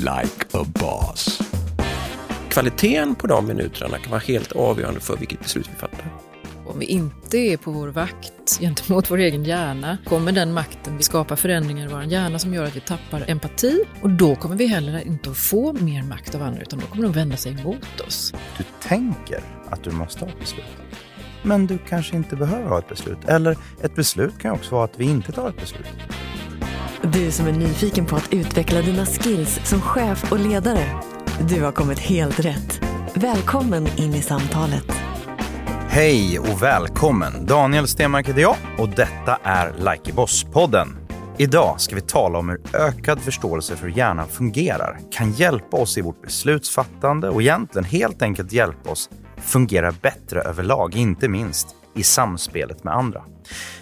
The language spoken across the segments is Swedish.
like a boss. Kvaliteten på de minuterna kan vara helt avgörande för vilket beslut vi fattar. Om vi inte är på vår vakt gentemot vår egen hjärna kommer den makten vi skapar förändringar i vår hjärna som gör att vi tappar empati och då kommer vi heller inte att få mer makt av andra utan då kommer de vända sig emot oss. Du tänker att du måste ha ett beslut. Men du kanske inte behöver ha ett beslut. Eller ett beslut kan också vara att vi inte tar ett beslut. Du som är nyfiken på att utveckla dina skills som chef och ledare. Du har kommit helt rätt. Välkommen in i samtalet. Hej och välkommen! Daniel Stenmark heter jag och detta är Like Boss-podden. Idag ska vi tala om hur ökad förståelse för hur hjärnan fungerar kan hjälpa oss i vårt beslutsfattande och egentligen helt enkelt hjälpa oss fungera bättre överlag, inte minst i samspelet med andra.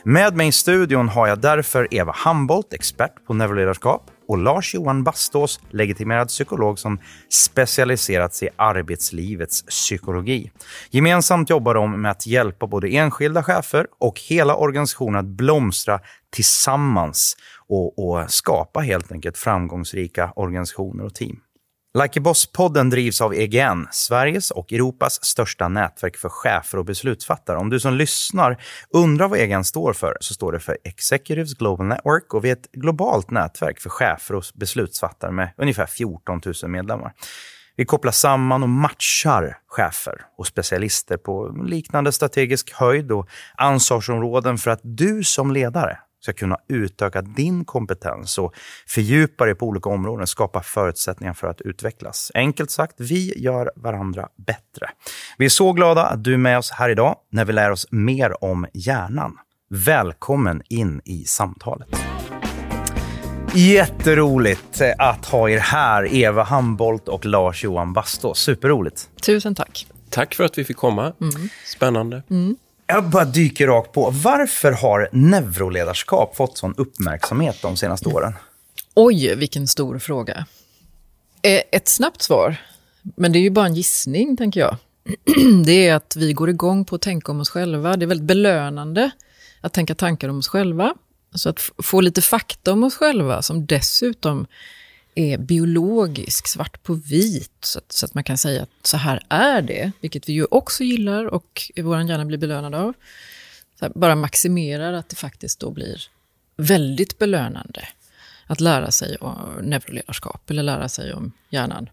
Med mig i studion har jag därför Eva Hambolt, expert på neuroledarskap och Lars-Johan Bastås, legitimerad psykolog som specialiserat sig i arbetslivets psykologi. Gemensamt jobbar de med att hjälpa både enskilda chefer och hela organisationen att blomstra tillsammans och, och skapa helt enkelt framgångsrika organisationer och team. Like Boss-podden drivs av EGN, Sveriges och Europas största nätverk för chefer och beslutsfattare. Om du som lyssnar undrar vad EGN står för, så står det för Executives Global Network och vi är ett globalt nätverk för chefer och beslutsfattare med ungefär 14 000 medlemmar. Vi kopplar samman och matchar chefer och specialister på liknande strategisk höjd och ansvarsområden för att du som ledare ska kunna utöka din kompetens och fördjupa dig på olika områden och skapa förutsättningar för att utvecklas. Enkelt sagt, vi gör varandra bättre. Vi är så glada att du är med oss här idag när vi lär oss mer om hjärnan. Välkommen in i samtalet. Jätteroligt att ha er här, Eva Hambolt och Lars-Johan Bastå. Superroligt. Tusen tack. Tack för att vi fick komma. Spännande. Jag bara dyker rakt på. Varför har neuroledarskap fått sån uppmärksamhet de senaste åren? Oj, vilken stor fråga. Eh, ett snabbt svar, men det är ju bara en gissning, tänker jag. Det är att vi går igång på att tänka om oss själva. Det är väldigt belönande att tänka tankar om oss själva. Så att få lite fakta om oss själva som dessutom är biologisk, svart på vit, så att, så att man kan säga att så här är det, vilket vi ju också gillar och vår hjärna blir belönad av. Så här, bara maximerar att det faktiskt då blir väldigt belönande att lära sig om neuroledarskap eller lära sig om hjärnan.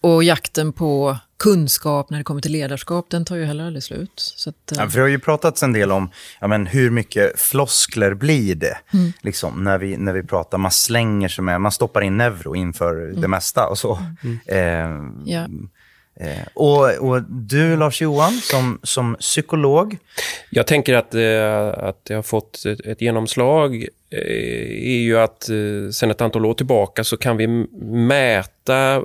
Och jakten på kunskap när det kommer till ledarskap, den tar ju heller aldrig slut. Så att, eh, Ja, för det har ju pratats en del om ja, men hur mycket floskler blir det Mm. liksom, när, vi, när vi pratar. Man slänger sig med, man stoppar in neuro inför det mesta och så. Eh, Mm. ja. eh, och, och du, Lars-Johan, som, som psykolog, Jag tänker att, eh, att det har fått ett, ett genomslag eh, är ju att eh, sen ett antal år tillbaka så kan vi mäta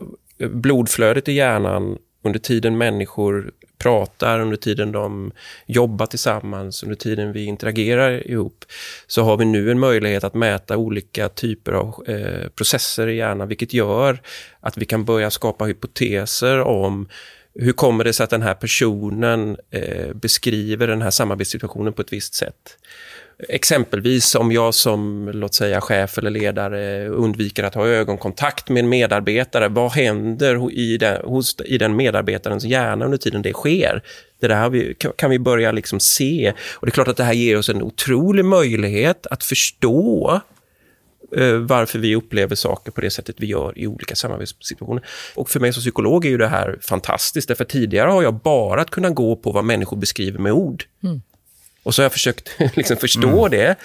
blodflödet i hjärnan under tiden människor pratar, under tiden de jobbar tillsammans, under tiden vi interagerar ihop, så har vi nu en möjlighet att mäta olika typer av eh, processer i hjärnan, vilket gör att vi kan börja skapa hypoteser om hur kommer det sig att den här personen eh, beskriver den här samarbetssituationen på ett visst sätt? Exempelvis om jag som, låt säga, chef eller ledare undviker att ha ögonkontakt med en medarbetare, vad händer i den, hos, i den medarbetarens hjärna under tiden det sker? Det där vi, kan vi börja liksom se. Och det är klart att det här ger oss en otrolig möjlighet att förstå eh, varför vi upplever saker på det sättet vi gör i olika samarbetssituationer. Och för mig som psykolog är ju det här fantastiskt, därför tidigare har jag bara kunnat gå på vad människor beskriver med ord. Mm. Och så har jag försökt liksom förstå det.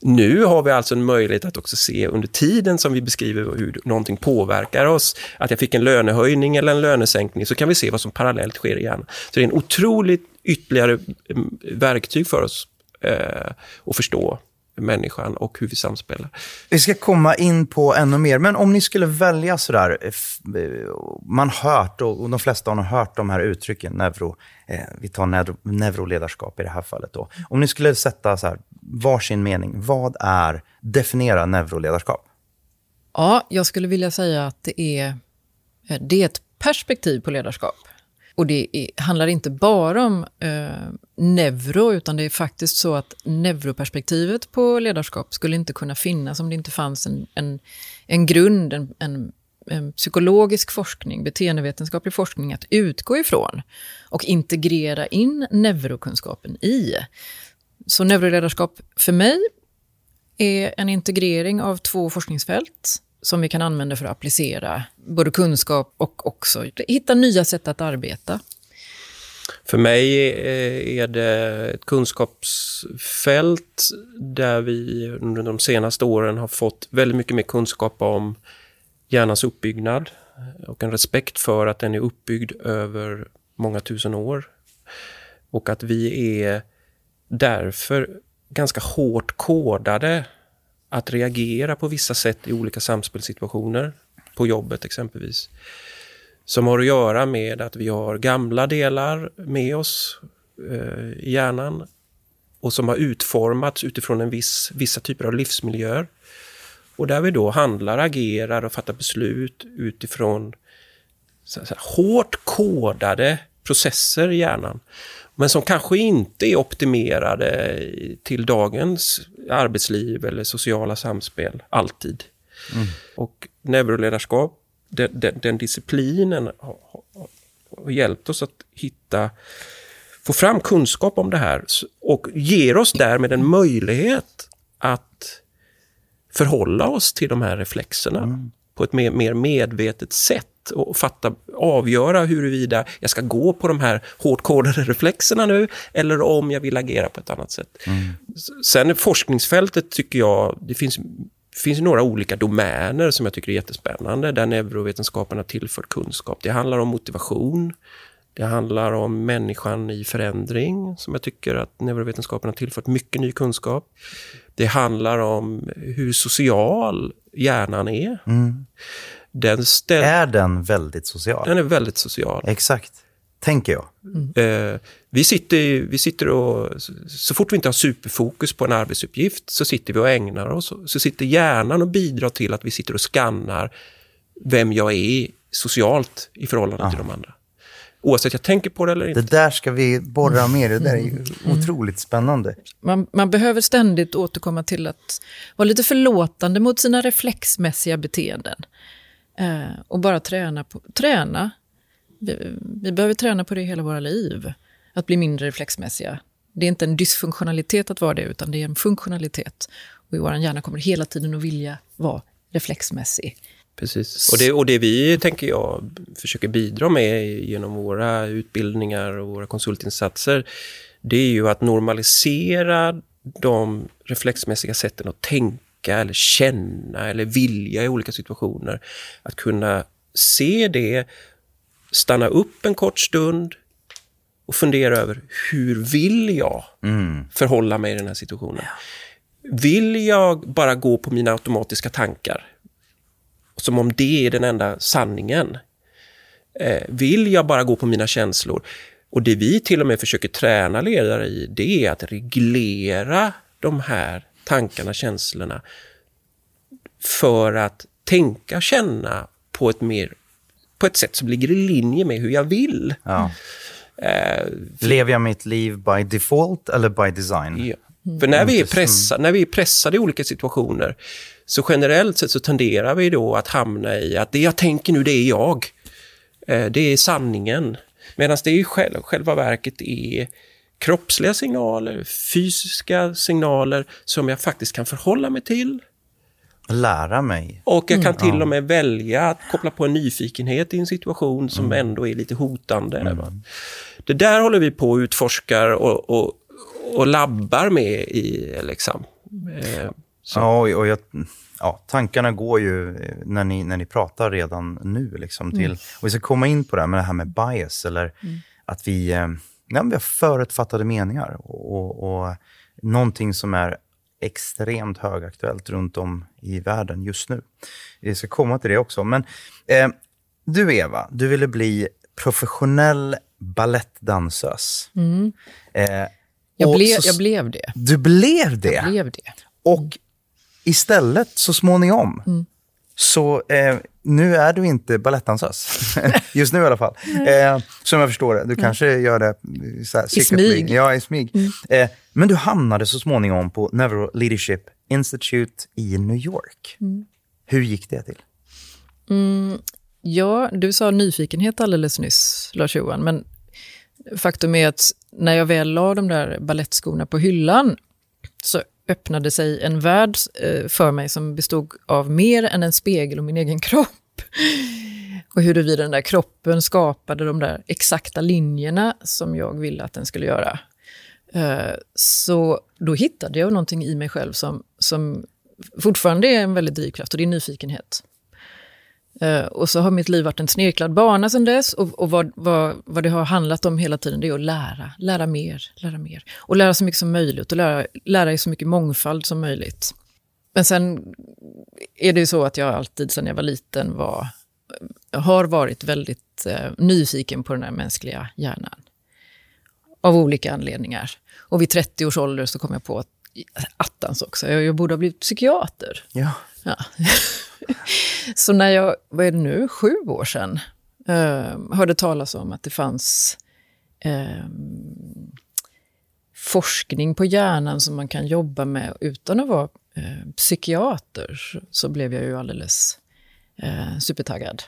Nu har vi alltså en möjlighet att också se under tiden som vi beskriver hur någonting påverkar oss, att jag fick en lönehöjning eller en lönesänkning, så kan vi se vad som parallellt sker i hjärnan. Så det är en otroligt ytterligare mm, verktyg för oss eh, att förstå människan och hur vi samspelar. Vi ska komma in på ännu mer, men om ni skulle välja sådär, eh, eh, man hört, och de flesta har hört de här uttrycken, neuro, eh, vi tar neuro, neuroledarskap i det här fallet då. Om ni skulle sätta så här, varsin mening, vad är, definiera neuroledarskap? Ja, jag skulle vilja säga att det är, det är ett perspektiv på ledarskap. Och det är, handlar inte bara om eh, neuro, utan det är faktiskt så att neuroperspektivet på ledarskap skulle inte kunna finnas om det inte fanns en, en, en grund, en, en en psykologisk forskning, beteendevetenskaplig forskning att utgå ifrån och integrera in neurokunskapen i. Så neuroledarskap för mig är en integrering av två forskningsfält som vi kan använda för att applicera både kunskap och också hitta nya sätt att arbeta. För mig eh, är det ett kunskapsfält där vi under de senaste åren har fått väldigt mycket mer kunskap om hjärnans uppbyggnad och en respekt för att den är uppbyggd över många tusen år. Och att vi är därför ganska hårt kodade att reagera på vissa sätt i olika samspelssituationer, på jobbet exempelvis. Som har att göra med att vi har gamla delar med oss eh, i hjärnan och som har utformats utifrån en viss, vissa typer av livsmiljöer. Och där vi då handlar, agerar och fattar beslut utifrån så, så hårt kodade processer i hjärnan. Men som kanske inte är optimerade till dagens arbetsliv eller sociala samspel, alltid. Mm. Och neuroledarskap, den, den, den disciplinen har, har, hjälpt oss att hitta, få fram kunskap om det här och ger oss därmed en möjlighet att förhålla oss till de här reflexerna mm. på ett mer, mer medvetet sätt och fatta, avgöra huruvida jag ska gå på de här hårt kodade reflexerna nu eller om jag vill agera på ett annat sätt. Mm. Sen forskningsfältet tycker jag, det finns, finns några olika domäner som jag tycker är jättespännande där neurovetenskapen har tillfört kunskap. Det handlar om motivation, det handlar om människan i förändring, som jag tycker att neurovetenskapen har tillfört mycket ny kunskap. Det handlar om hur social hjärnan är. Mm. Den ställ... Är den väldigt social? Den är väldigt social. Exakt, tänker jag. Mm. Eh, vi, sitter, vi sitter och... Så fort vi inte har superfokus på en arbetsuppgift så sitter vi och ägnar oss. Så sitter hjärnan och bidrar till att vi sitter och skannar vem jag är socialt i förhållande ja. till de andra. Oavsett jag tänker på det eller inte. Det där ska vi borra mer Det där är ju mm. otroligt spännande. Man, man, behöver ständigt återkomma till att vara lite förlåtande mot sina reflexmässiga beteenden. Eh, och bara träna. På, träna. Vi, vi, behöver träna på det hela våra liv. Att bli mindre reflexmässiga. Det är inte en dysfunktionalitet att vara det, utan det är en funktionalitet. Och vår hjärna kommer hela tiden att vilja vara reflexmässig. Precis. Och det, och det vi, tänker jag, försöker bidra med genom våra utbildningar och våra konsultinsatser, det är ju att normalisera de reflexmässiga sätten att tänka eller känna eller vilja i olika situationer. Att kunna se det, stanna upp en kort stund och fundera över hur vill jag mm. förhålla mig i den här situationen? Vill jag bara gå på mina automatiska tankar? Som om det är den enda sanningen. Eh, vill jag bara gå på mina känslor? Och det vi till och med försöker träna ledare i, det är att reglera de här tankarna, känslorna för att tänka, känna på ett, mer, på ett sätt som ligger i linje med hur jag vill. Ja. Eh, Lever jag mitt liv by default eller by design? Ja. För när vi, är pressade, när vi är pressade i olika situationer, så generellt sett så tenderar vi då att hamna i att det jag tänker nu, det är jag. Eh, det är sanningen. Medan det i själv, själva verket är kroppsliga signaler, fysiska signaler som jag faktiskt kan förhålla mig till. Lära mig. Och jag kan mm, till och med välja att koppla på en nyfikenhet i en situation som mm. ändå är lite hotande. Mm. Det där håller vi på och utforskar och, och, och labbar med i liksom. Eh, ja, och jag, ja, tankarna går ju när ni, när ni pratar redan nu. Liksom, till, mm. Och vi ska komma in på det här med, det här med bias, eller mm. att vi, ja, vi har förutfattade meningar. Och, och, och någonting som är extremt högaktuellt runt om i världen just nu. Vi ska komma till det också. Men eh, du, Eva, du ville bli professionell balettdansös. Mm. Eh, jag, ble, så, jag blev det. Du blev det? Jag blev det. Och istället, så småningom, mm. Så eh, nu är du inte balettdansös. Just nu i alla fall. Eh, som jag förstår det. Du mm. kanske gör det så här, i smyg. Ja, i smyg. Mm. Eh, men du hamnade så småningom på Never Leadership Institute i New York. Mm. Hur gick det till? Ja, du sa nyfikenhet alldeles nyss, Lars-Johan, men faktum är att när jag väl la de där ballettskorna på hyllan så öppnade sig en värld eh, för mig som bestod av mer än en spegel och min egen kropp. Och huruvida den där kroppen skapade de där exakta linjerna som jag ville att den skulle göra. Eh, så då hittade jag någonting i mig själv som, som fortfarande är en väldigt drivkraft och det är nyfikenhet. Uh, och så har mitt liv varit en snirklad bana sedan dess. Och, och vad, vad, vad, det har handlat om hela tiden det är att lära. Lära mer, lära mer. Och lära så mycket som möjligt och lära, lära i så mycket mångfald som möjligt. Men sen är det ju så att jag alltid sedan jag var liten var, har varit väldigt uh, nyfiken på den här mänskliga hjärnan. Av olika anledningar. Och vid 30 års ålder så kom jag på att attans också, jag, jag borde ha blivit psykiater. Ja. ja. Så när jag, vad är det nu, sju år sedan, eh, hörde talas om att det fanns eh, forskning på hjärnan som man kan jobba med utan att vara eh, psykiater, så blev jag ju alldeles eh, supertaggad.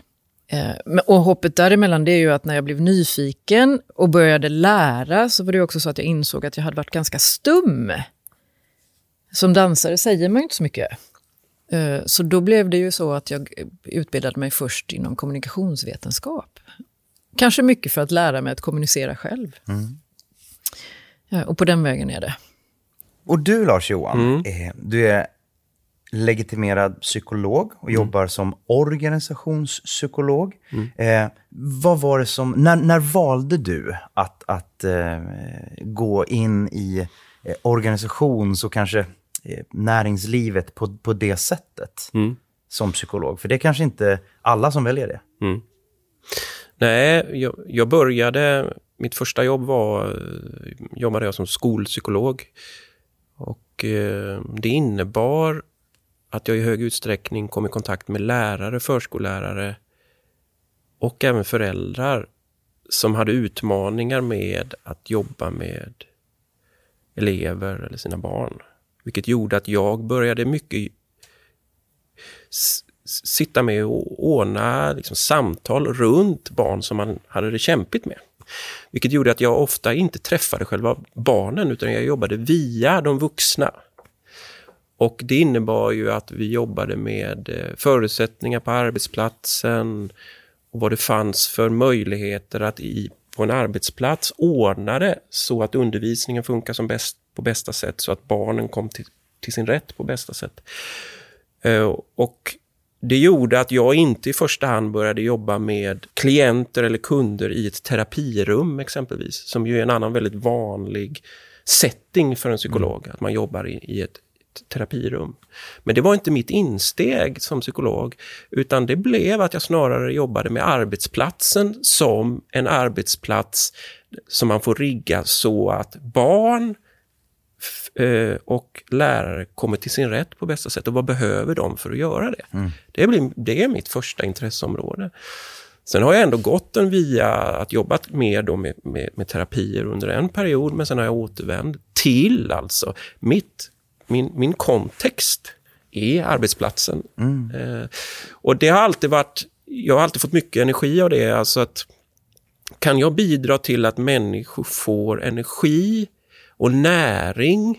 Eh, och hoppet däremellan det är ju att när jag blev nyfiken och började lära så var det också så att jag insåg att jag hade varit ganska stum. Som dansare säger man ju inte så mycket. Eh, så då blev det ju så att jag utbildade mig först inom kommunikationsvetenskap. Kanske mycket för att lära mig att kommunicera själv. Mm. Och på den vägen är det. Och du Lars-Johan, mm. du är legitimerad psykolog och mm. jobbar som organisationspsykolog. Mm. Eh, vad var det som, när, när valde du att, att eh, gå in i eh, organisations och kanske Eh, näringslivet på, på det sättet mm. som psykolog? För det är kanske inte alla som väljer det. Mm. Nej, jag, jag, började, mitt första jobb var, eh, jobbade jag som skolpsykolog. Och eh, det innebar att jag i hög utsträckning kom i kontakt med lärare, förskollärare och även föräldrar som hade utmaningar med att jobba med elever eller sina barn. Vilket gjorde att jag började mycket sitta med och ordna liksom, samtal runt barn som man hade det kämpigt med. Vilket gjorde att jag ofta inte träffade själva barnen utan jag jobbade via de vuxna. Och det innebar ju att vi jobbade med eh, förutsättningar på arbetsplatsen och vad det fanns för möjligheter att i, på en arbetsplats ordna det så att undervisningen funkar som bäst på bästa sätt så att barnen kom till, till sin rätt på bästa sätt. Uh, och det gjorde att jag inte i första hand började jobba med klienter eller kunder i ett terapirum exempelvis, som ju är en annan väldigt vanlig setting för en psykolog, mm. att man jobbar i, i ett, terapirum. Men det var inte mitt insteg som psykolog, utan det blev att jag snarare jobbade med arbetsplatsen som en arbetsplats som man får rigga så att barn Eh, och lärare kommer till sin rätt på bästa sätt och vad behöver de för att göra det? Mm. Det, blir, det är mitt första intresseområde. Sen har jag ändå gått den via att jobba mer då med, med, med, terapier under en period, men sen har jag återvänt till alltså mitt, min, min kontext är arbetsplatsen. Mm. Eh, och det har alltid varit, jag har alltid fått mycket energi av det, alltså att kan jag bidra till att människor får energi och näring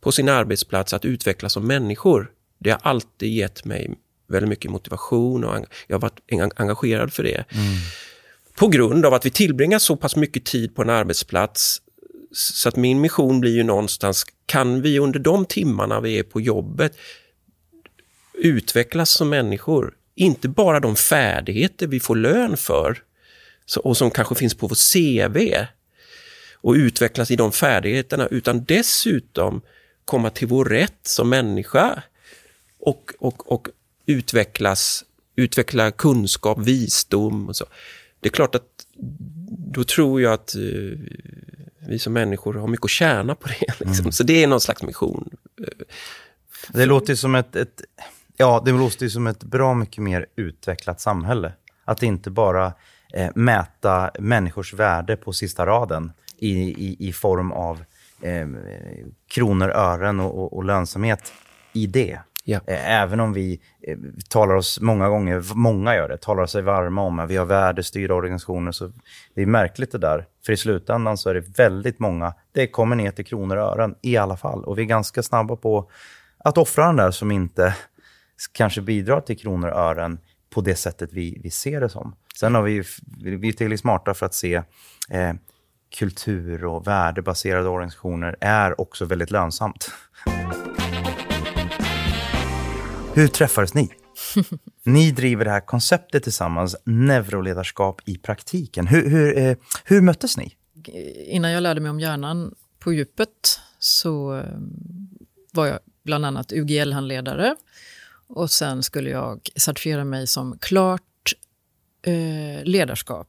på sin arbetsplats att utvecklas som människor. Det har alltid gett mig väldigt mycket motivation och jag har varit engagerad för det. Mm. På grund av att vi tillbringar så pass mycket tid på en arbetsplats så att min mission blir ju någonstans, kan vi under de timmarna vi är på jobbet utvecklas som människor? Inte bara de färdigheter vi får lön för och som kanske finns på vår CV, och utvecklas i de färdigheterna, utan dessutom komma till vår rätt som människa och, och, och utvecklas, utveckla kunskap, visdom och så. Det är klart att då tror jag att uh, vi som människor har mycket att tjäna på det. Liksom. Mm. Så det är någon slags mission. Det låter som ett, ett, ja, det låter som ett bra mycket mer utvecklat samhälle. Att inte bara eh, mäta människors värde på sista raden, i, i, i form av eh, kronor, ören och, och, och, lönsamhet i det. Ja. Eh, Även om vi eh, talar oss många gånger, många gör det, talar sig varma om att vi har värdestyrda organisationer. Så det är märkligt det där. För i slutändan så är det väldigt många, det kommer ner till kronor och ören i alla fall. Och vi är ganska snabba på att offra den där som inte kanske bidrar till kronor och ören på det sättet vi, vi ser det som. Sen har vi vi är tillräckligt smarta för att se eh, kultur och värdebaserade organisationer är också väldigt lönsamt. Hur träffades ni? Ni driver det här konceptet tillsammans, neuroledarskap i praktiken. Hur, hur, eh, hur möttes ni? Innan jag lärde mig om hjärnan på djupet så eh, var jag bland annat UGL-handledare och sen skulle jag certifiera mig som klart eh, ledarskap,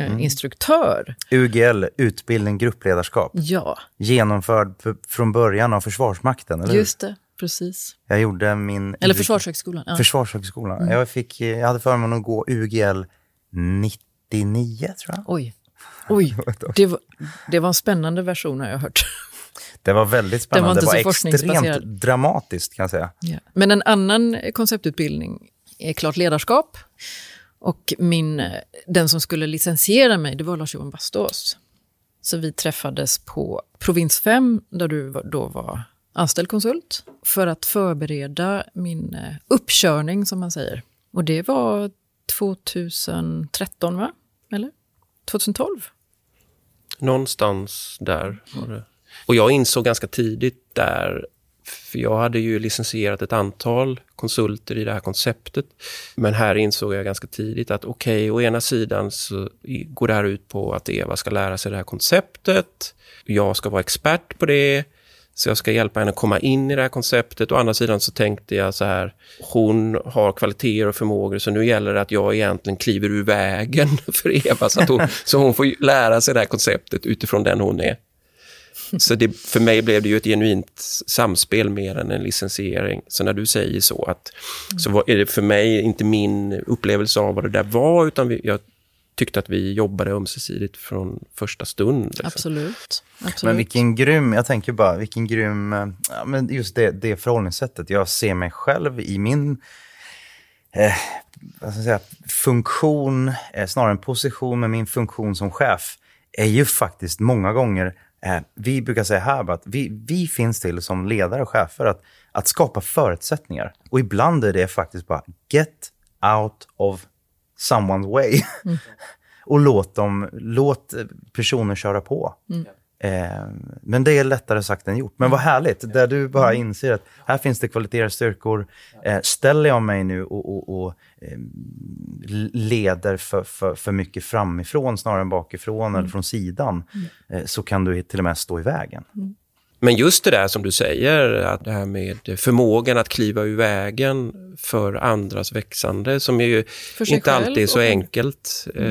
eh, instruktör. UGL, utbildning gruppledarskap, Ja, genomförd från början av Försvarsmakten, eller just det. Precis. Jag gjorde min... Eller Försvarshögskolan. Ja. Försvarshögskolan. Jag, fick, eh, jag hade förmånen att gå UGL 99, tror jag. Oj, oj. Det var, det var en spännande version har jag hört. Det var väldigt var spännande. inte så det var extremt dramatiskt, kan jag säga. Ja. Men en annan konceptutbildning är klart ledarskap. Och min, den som skulle licensiera mig, det var Lars-Johan Bastås. Så vi träffades på Provins 5, där du då var anställd konsult, för att förbereda min eh, uppkörning, som man säger. Och det var 2013, va? Eller? 2012? Någonstans där var det. Och jag insåg ganska tidigt där, för jag hade ju licensierat ett antal konsulter i det här konceptet. Men här insåg jag ganska tidigt att okej, å ena sidan så går det här ut på att Eva ska lära sig det här konceptet. Jag ska vara expert på det. Så jag ska hjälpa henne att komma in i det här konceptet. Å andra sidan så tänkte jag så här, hon har kvaliteter och förmågor så nu gäller det att jag egentligen kliver ur vägen för Eva så, att hon, så hon får lära sig det här konceptet utifrån den hon är. Så det, för mig blev det ju ett genuint samspel mer än en licensiering. Så när du säger så, att, så var, är det för mig inte min upplevelse av vad det där var, utan vi, jag tyckte att vi jobbade ömsesidigt från första stund. Liksom. Absolut. Absolut. Men vilken grym, jag tänker bara, vilken grym, ja, men just det, det förhållningssättet. Jag ser mig själv i min eh, vad ska jag säga, funktion, eh, snarare en position, men min funktion som chef är ju faktiskt många gånger, eh, vi brukar säga här att vi, vi finns till som ledare och chefer att, att skapa förutsättningar. Och ibland är det faktiskt bara get out of someone's way. och låt, dem, låt personer köra på. Eh, men det är lättare sagt än gjort. Men vad härligt, där du bara inser att här finns det kvaliteter och styrkor. Eh, ställer jag mig nu och, och, och eh, leder för, för, för mycket framifrån snarare än bakifrån eller från sidan, eh, så kan du till och med stå i vägen. Men just det där som du säger, att det här med förmågan att kliva ur vägen för andras växande, som är ju inte själv alltid är så och- enkelt. Eh,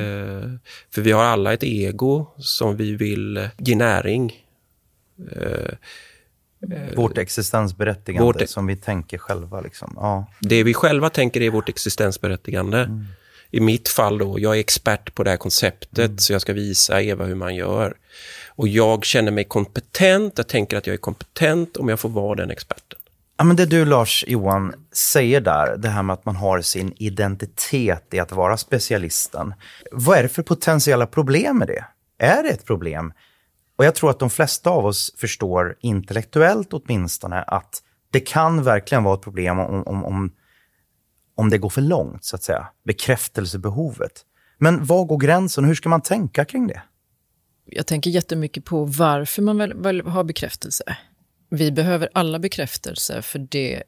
för vi har alla ett ego som vi vill ge näring. Eh, Vårt existensberättigande Vårt- som vi tänker själva. Liksom. Ja. det vi själva tänker är vårt existensberättigande. I mitt fall då, jag är expert på det här konceptet, så jag ska visa Eva hur man gör. Och jag känner mig kompetent, jag tänker att jag är kompetent om jag får vara den experten. Ja, men det du, Lars Johan, säger där, det här med att man har sin identitet i att vara specialisten. Vad är det för potentiella problem med det? Är det ett problem? Och jag tror att de flesta av oss förstår, intellektuellt åtminstone, att det kan verkligen vara ett problem om, om, om, om det går för långt, så att säga. Bekräftelsebehovet. Men var går gränsen och hur ska man tänka kring det? Jag tänker jättemycket på varför man vill, väl ha bekräftelse. Vi behöver alla bekräftelse för det,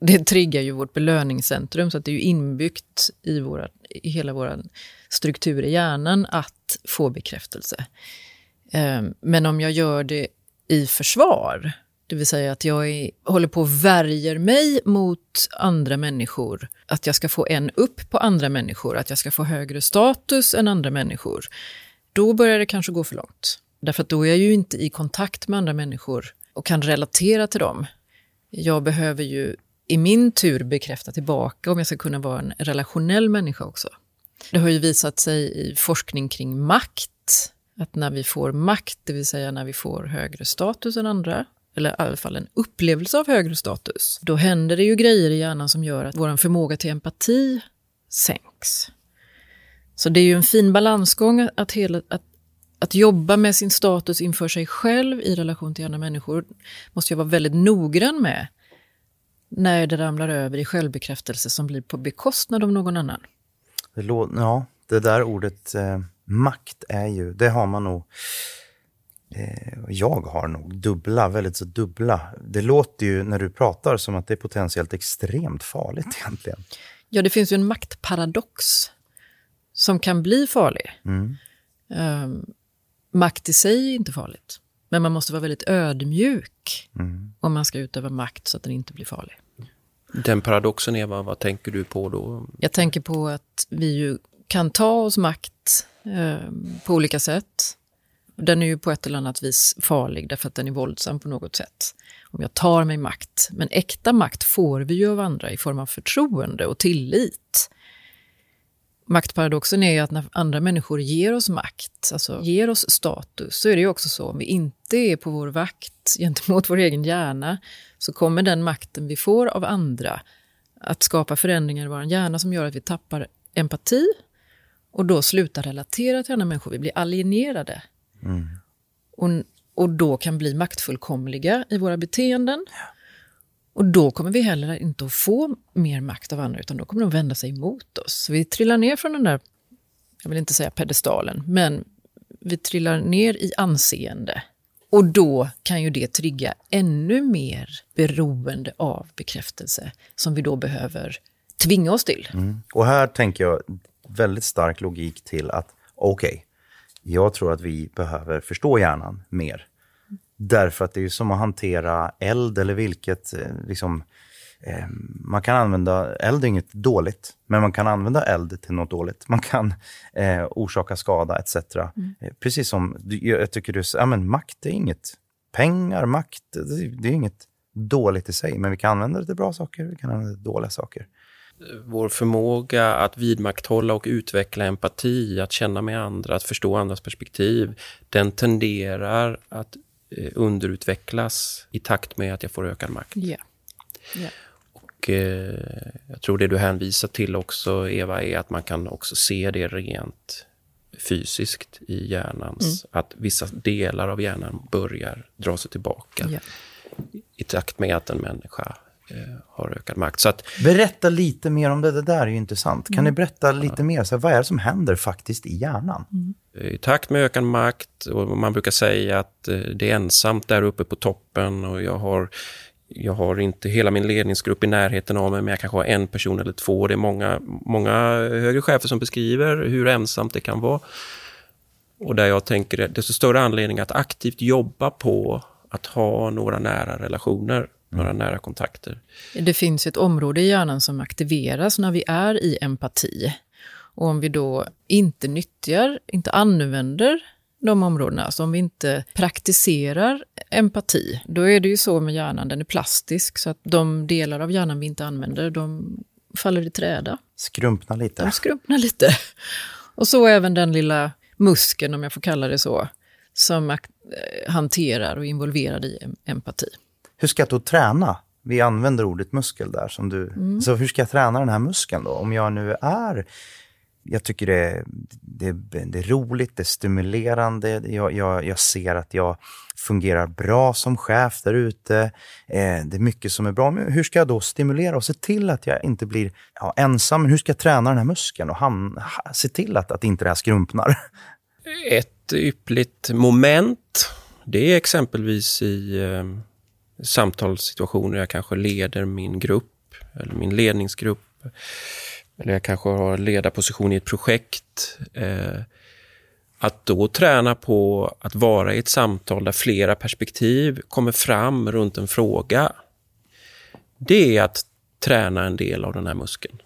det triggar ju vårt belöningscentrum så att det är ju inbyggt i, våra, i hela vår struktur i hjärnan att få bekräftelse. Ehm, men om jag gör det i försvar, det vill säga att jag är, håller på och värjer mig mot andra människor, att jag ska få en upp på andra människor, att jag ska få högre status än andra människor, då börjar det kanske gå för långt. Därför att då är jag ju inte i kontakt med andra människor och kan relatera till dem. Jag behöver ju i min tur bekräfta tillbaka om jag ska kunna vara en relationell människa också. Det har ju visat sig i forskning kring makt, att när vi får makt, det vill säga när vi får högre status än andra, eller i alla fall en upplevelse av högre status, då händer det ju grejer i hjärnan som gör att vår förmåga till empati sänks. Så det är ju en fin balansgång att, hela, att, att jobba med sin status inför sig själv i relation till andra människor. måste jag vara väldigt noggrann med när det ramlar över i självbekräftelse som blir på bekostnad av någon annan. Det ja, det där ordet eh, makt är ju, det har man nog eh, jag har nog dubbla, väldigt så dubbla. Det låter ju när du pratar som att det är potentiellt extremt farligt egentligen. Ja, det finns ju en maktparadox som kan bli farlig. Mm. Um, makt i sig är inte farligt, men man måste vara väldigt ödmjuk mm. om man ska utöva makt så att den inte blir farlig. Den paradoxen, Eva, vad tänker du på då? Jag tänker på att vi ju kan ta oss makt eh, på olika sätt. Den är ju på ett eller annat vis farlig därför att den är våldsam på något sätt. Om jag tar mig makt. Men äkta makt får vi ju av andra i form av förtroende och tillit. Maktparadoxen är ju att när andra människor ger oss makt, alltså ger oss status, så är det ju också så om vi inte är på vår vakt gentemot vår egen hjärna, så kommer den makten vi får av andra att skapa förändringar i vår hjärna som gör att vi tappar empati och då slutar relatera till andra människor. Vi blir alienerade. Mm. Och, och då kan bli maktfullkomliga i våra beteenden. Och då kommer vi heller inte att få mer makt av andra, utan då kommer de vända sig emot oss. Så vi trillar ner från den där, jag vill inte säga pedestalen, men vi trillar ner i anseende. Och då kan ju det trigga ännu mer beroende av bekräftelse som vi då behöver tvinga oss till. Mm. Och här tänker jag väldigt stark logik till att okej, okay, jag tror att vi behöver förstå hjärnan mer. Därför att det är som att hantera eld eller vilket, eh, liksom, eh, man kan använda, eld är inget dåligt, men man kan använda eld till något dåligt. Man kan eh, orsaka skada etc. Mm. Eh, precis som, jag tycker du ja men makt är inget, pengar, makt, det, det är inget dåligt i sig, men vi kan använda det till bra saker, vi kan använda det till dåliga saker vår förmåga att vidmakthålla och utveckla empati, att känna med andra, att förstå andras perspektiv, den tenderar att underutvecklas i takt med att jag får ökad makt. Yeah. Yeah. Och eh, Jag tror det du hänvisar till också, Eva, är att man kan också se det rent fysiskt i hjärnans... Mm. Att vissa delar av hjärnan börjar dra sig tillbaka yeah. i takt med att en människa Eh, har ökad makt. Så att, berätta lite mer om det, det där är ju intressant. Kan mm. ni berätta lite mer, så vad är det som händer faktiskt i hjärnan? Mm. I takt med ökad makt, och man brukar säga att eh, det är ensamt där uppe på toppen och jag har jag har inte hela min ledningsgrupp i närheten av mig, men jag kanske har en person eller två. Det är många, många högre chefer som beskriver hur ensamt det kan vara. Och där jag tänker, desto större anledning att aktivt jobba på att ha några nära relationer några nära kontakter. Det finns ett område i hjärnan som aktiveras när vi är i empati. Och om vi då inte nyttjar, inte använder de områdena, alltså om vi inte praktiserar empati, då är det ju så med hjärnan, den är plastisk, så att de delar av hjärnan vi inte använder, de faller i träda. Skrumpnar lite. De skrumpnar lite. Och så även den lilla muskeln, om jag får kalla det så, som eh, hanterar och är involverad i empati hur ska jag då träna? Vi använder ordet muskel där. Som du, mm. Så hur ska jag träna den här muskeln då? Om jag nu är... Jag tycker det, det, det är roligt, det är stimulerande. Jag, jag, jag, ser att jag fungerar bra som chef där ute. Eh, det är mycket som är bra. Men hur ska jag då stimulera och se till att jag inte blir ja, ensam? Men hur ska jag träna den här muskeln och ham, se till att, att inte det här skrumpnar? Ett yppligt moment, det är exempelvis i eh samtalssituationer. Jag kanske leder min grupp eller min ledningsgrupp. Eller jag kanske har ledarposition i ett projekt. Eh, att då träna på att vara i ett samtal där flera perspektiv kommer fram runt en fråga. Det är att träna en del av den här muskeln.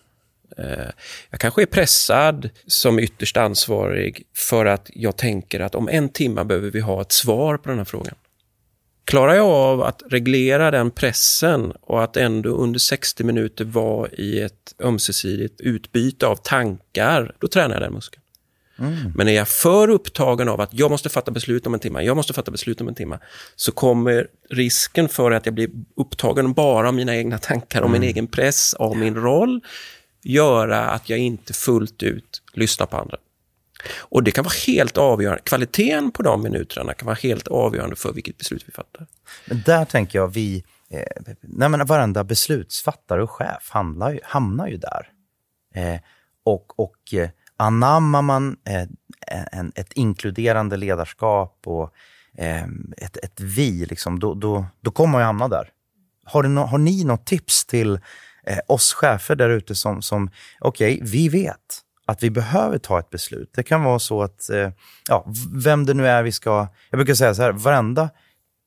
Eh, jag kanske är pressad som ytterst ansvarig för att jag tänker att om en timme behöver vi ha ett svar på den här frågan. Klarar jag av att reglera den pressen och att ändå under 60 minuter vara i ett ömsesidigt utbyte av tankar, då tränar jag den muskeln. Mm. Men är jag för upptagen av att jag måste fatta beslut om en timme, jag måste fatta beslut om en timme, så kommer risken för att jag blir upptagen bara av mina egna tankar, om min mm. egen press, av min roll, göra att jag inte fullt ut lyssnar på andra. Och det kan vara helt avgörande. Kvaliteten på de minuterna kan vara helt avgörande för vilket beslut vi fattar. Men där tänker jag vi, eh, nej men varenda beslutsfattare och chef handlar, hamnar ju där. Eh, och och eh, anammar man eh, en, ett inkluderande ledarskap och eh, ett, ett vi, liksom, då, då, då kommer man ju hamna där. Har, no, har ni något tips till eh, oss chefer där ute som, som okej, okay, vi vet att vi behöver ta ett beslut. Det kan vara så att, eh, ja, vem det nu är vi ska... Jag brukar säga så här, varenda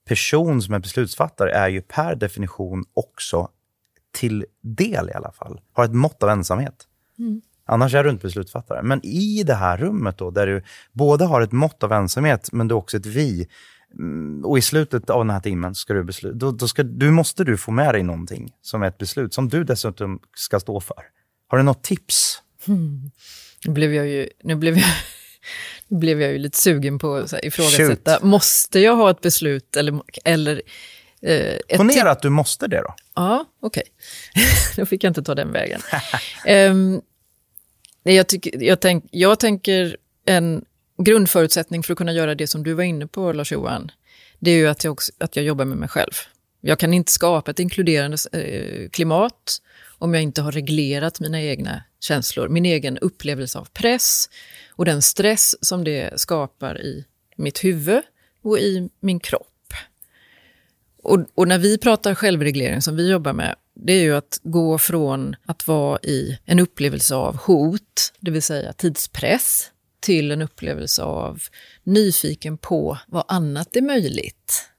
person som är beslutsfattare är ju per definition också till del i alla fall, har ett mått av ensamhet. Mm. Annars är du inte beslutsfattare. Men i det här rummet då, där du både har ett mått av ensamhet, men du också ett vi, mm, och i slutet av den här timmen ska du besluta, då, då, ska, då måste du få med dig någonting som är ett beslut, som du dessutom ska stå för. Har du något tips? Hmm. Nu blev jag ju, nu blev jag, nu blev jag ju lite sugen på att ifrågasätta. Shoot. Måste jag ha ett beslut eller... eller eh, Ponera att du måste det då. Ja, okej. Okay. då fick jag inte ta den vägen. um, jag, tycker, jag, tänk, jag tänker en grundförutsättning för att kunna göra det som du var inne på, Lars-Johan, det är ju att jag, också, att jag jobbar med mig själv. Jag kan inte skapa ett inkluderande eh, klimat om jag inte har reglerat mina egna känslor, min egen upplevelse av press och den stress som det skapar i mitt huvud och i min kropp. Och, och, när vi pratar självreglering som vi jobbar med, det är ju att gå från att vara i en upplevelse av hot, det vill säga tidspress, till en upplevelse av nyfiken på vad annat är möjligt.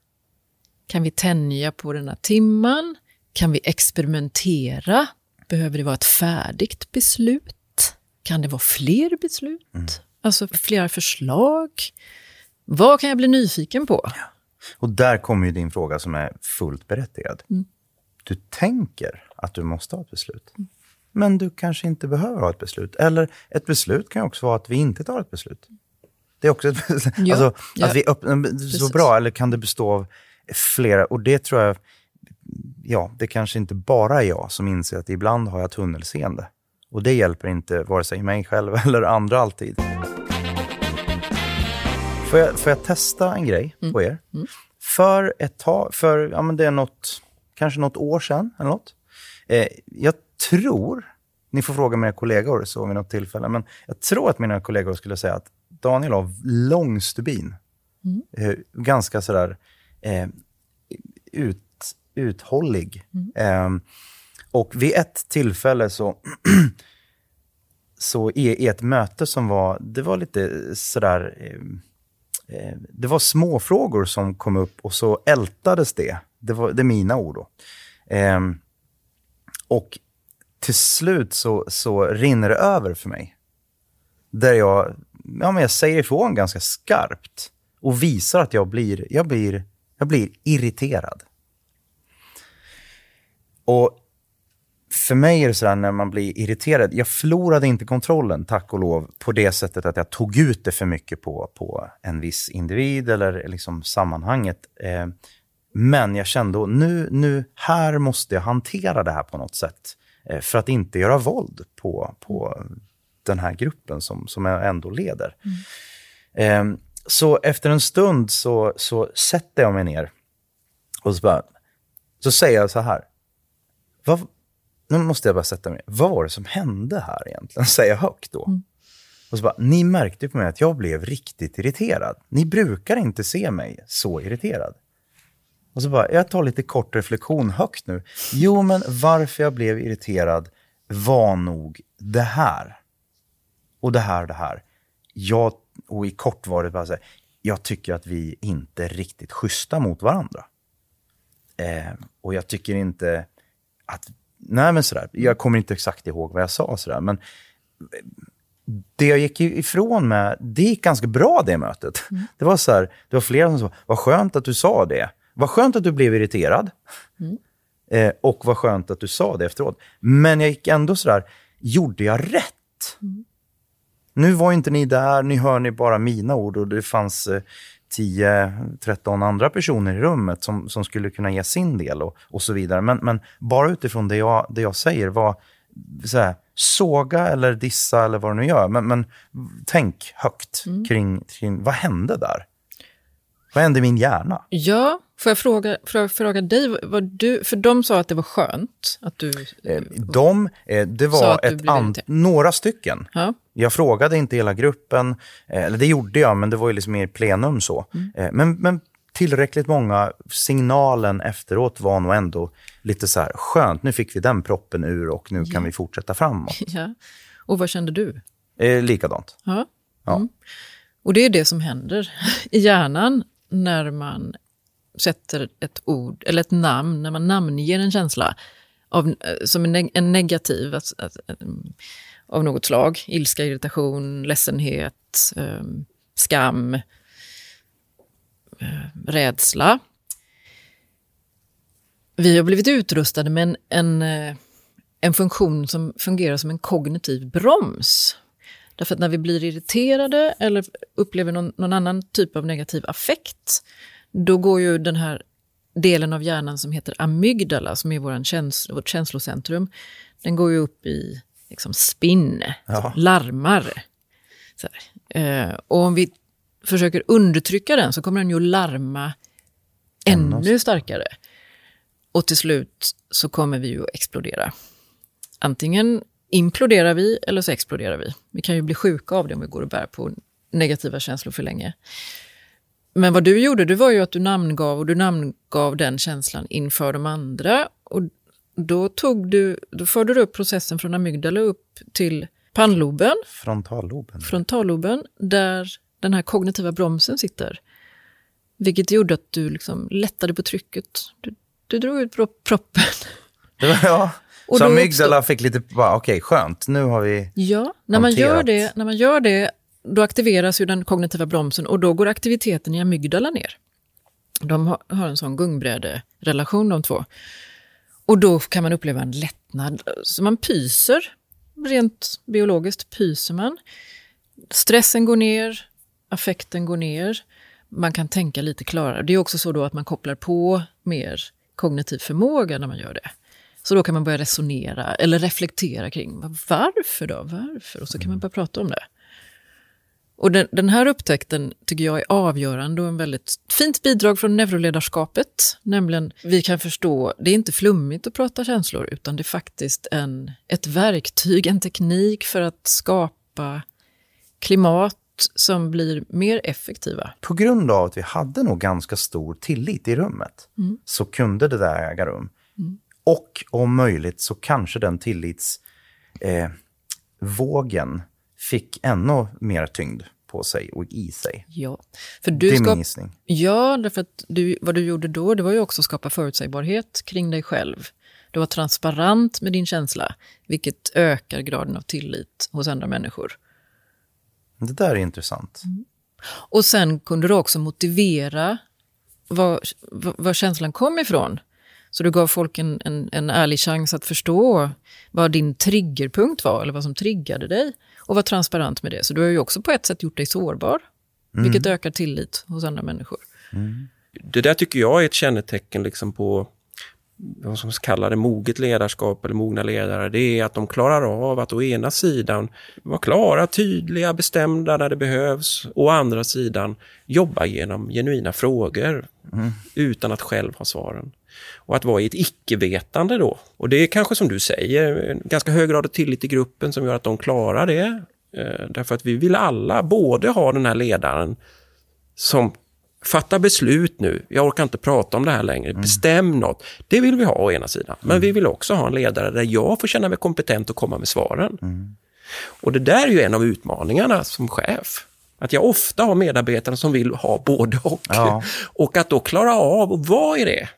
Kan vi tänja på den här timman? Kan vi experimentera? Behöver det vara ett färdigt beslut? Kan det vara fler beslut? Mm. Alltså flera förslag? Vad kan jag bli nyfiken på? Ja. Och där kommer ju din fråga som är fullt berättigad. Mm. Du tänker att du måste ha ett beslut. Mm. Men du kanske inte behöver ha ett beslut. Eller ett beslut kan också vara att vi inte tar ett beslut. Det är också ett beslut. Ja, alltså, ja. Att vi öppnar, så bra, eller kan det bestå av flera? Och det tror jag, ja, det kanske inte bara är jag som inser att ibland har jag tunnelseende. Och det hjälper inte vare sig mig själv eller andra alltid. Får jag, får jag testa en grej mm. på er? Mm. För ett tag, för ja, men det är något, kanske något år sedan eller något. Eh, jag tror, ni får fråga mina kollegor så vid något tillfälle, men jag tror att mina kollegor skulle säga att Daniel har lång stubin. Mm. Eh, ganska sådär eh, ut, uthållig. Mm. Eh, och vid ett tillfälle så, så i, i, ett möte som var, det var lite sådär, eh, eh, det var små frågor som kom upp och så ältades det. Det, var, det är mina ord då. Eh, och till slut så, så rinner det över för mig. Där jag, ja, men jag säger ifrån ganska skarpt och visar att jag blir, jag blir, jag blir irriterad. Och för mig är det så här när man blir irriterad. Jag förlorade inte kontrollen, tack och lov, på det sättet att jag tog ut det för mycket på, på en viss individ eller liksom sammanhanget. Eh, men jag kände att nu, nu, här måste jag hantera det här på något sätt. Eh, för att inte göra våld på, på den här gruppen som, som jag ändå leder. Mm. Eh, så efter en stund så, så sätter jag mig ner och så, bara, så säger jag så här. Vad, nu måste jag bara sätta mig Vad var det som hände här egentligen? Säger jag högt då. Mm. Och så bara, ni märkte på mig att jag blev riktigt irriterad. Ni brukar inte se mig så irriterad. Och så bara, jag tar lite kort reflektion högt nu. Jo, men varför jag blev irriterad var nog det här. Och det här det här. Jag, och i kort var det bara så här, jag tycker att vi inte är riktigt schyssta mot varandra. Eh, och jag tycker inte att Nej, men sådär. Jag kommer inte exakt ihåg vad jag sa. Sådär, men det jag gick ifrån med, det gick ganska bra det mötet. Mm. Det var så här, det var flera som sa, vad skönt att du sa det. Vad skönt att du blev irriterad. Mm. Eh, och vad skönt att du sa det efteråt. Men jag gick ändå sådär, gjorde jag rätt? Mm. Nu var inte ni där, ni hör ni bara mina ord och det fanns eh, 10-13 andra personer i rummet som, som skulle kunna ge sin del och, och så vidare. Men, men bara utifrån det jag, det jag säger, vad, så här, såga eller dissa eller vad du nu gör, men, men tänk högt kring, kring vad hände där? Vad hände i min hjärna? Ja, får jag fråga, får jag fråga dig, vad du, för de sa att det var skönt att du... Eh, De, eh, det var ett an- några stycken. Ja, Jag frågade inte hela gruppen, eh, eller det gjorde jag, men det var ju liksom mer plenum så. Eh, Men, men tillräckligt många, signalen efteråt var nog ändå lite så här, skönt, nu fick vi den proppen ur och nu kan vi fortsätta framåt. ja. Och vad kände du? Eh, likadant. Ja. Ja. Mm. Och det är det som händer i hjärnan när man sätter ett ord, eller ett namn, när man namnger en känsla av, eh, som en, neg- en negativ att, att, eh, av något slag. Ilska, irritation, ledsenhet, eh, skam, eh, rädsla. Vi har blivit utrustade med en, en, eh, en funktion som fungerar som en kognitiv broms. Därför att när vi blir irriterade eller upplever någon, någon annan typ av negativ affekt, då går ju den här delen av hjärnan som heter amygdala, som är våran käns vårt känslocentrum, den går ju upp i liksom spinn, Ja. larmar. Eh, och om vi försöker undertrycka den så kommer den ju larma ännu starkare. Och till slut så kommer vi ju att explodera. Antingen imploderar vi eller så exploderar vi. Vi kan ju bli sjuka av det om vi går och bär på negativa känslor för länge. Men vad du gjorde, det var ju att du namngav och du namngav den känslan inför de andra. Och då, tog du, då förde du upp processen från amygdala upp till pannloben, Frontalloben. frontalloben, där den här kognitiva bromsen sitter. Vilket gjorde att du liksom lättade på trycket. Du, du drog ut pro- proppen. Ja. Och så amygdala fick lite, okej, skönt, nu har vi... Ja, när man, gör det, när man gör det, då aktiveras ju den kognitiva bromsen och då går aktiviteten i amygdala ner. De har, har en sån gungbräde-relation de två. Och då kan man uppleva en lättnad. Så man pyser, rent biologiskt pyser man. Stressen går ner, affekten går ner. Man kan tänka lite klarare. Det är också så då att man kopplar på mer kognitiv förmåga när man gör det. Så då kan man börja resonera eller reflektera kring varför då? Varför? Och så kan man börja prata om det. Och den, den här upptäckten tycker jag är avgörande och en väldigt fint bidrag från neuroledarskapet. Nämligen, vi kan förstå, det är inte flummigt att prata känslor, utan det är faktiskt en, ett verktyg, en teknik för att skapa klimat som blir mer effektiva. På grund av att vi hade nog ganska stor tillit i rummet så kunde det där äga rum. Och om möjligt så kanske den tillitsvågen eh, fick ännu mer tyngd på sig och i sig. Ja, för det du är ska, min gissning. Ja, därför att du, vad du gjorde då, det var ju också att skapa förutsägbarhet kring dig själv. Du var transparent med din känsla, vilket ökar graden av tillit hos andra människor. Det där är intressant. Och sen kunde du också motivera var, var, var känslan kom ifrån. Så du gav folk en, en, en ärlig chans att förstå vad din triggerpunkt var, eller vad som triggade dig. Och var transparent med det. Så du har ju också på ett sätt gjort dig sårbar, vilket ökar tillit hos andra människor. Det där tycker jag är ett kännetecken liksom på vad som kallar det moget ledarskap eller mogna ledare. Det är att de klarar av att å ena sidan vara klara, tydliga, bestämda när det behövs. Och å andra sidan jobba genom genuina frågor utan att själv ha svaren. Och att vara i ett icke-vetande då. Och det är kanske som du säger, en ganska hög grad av tillit i gruppen som gör att de klarar det. Eh, Därför att vi vill alla både ha den här ledaren som fattar beslut nu, jag orkar inte prata om det här längre, bestäm något. Det vill vi ha å ena sidan. Men vi vill också ha en ledare där jag får känna mig kompetent och komma med svaren. Och det där är ju en av utmaningarna som chef. Att jag ofta har medarbetare som vill ha både och. Ja. Och att då klara av att vara i det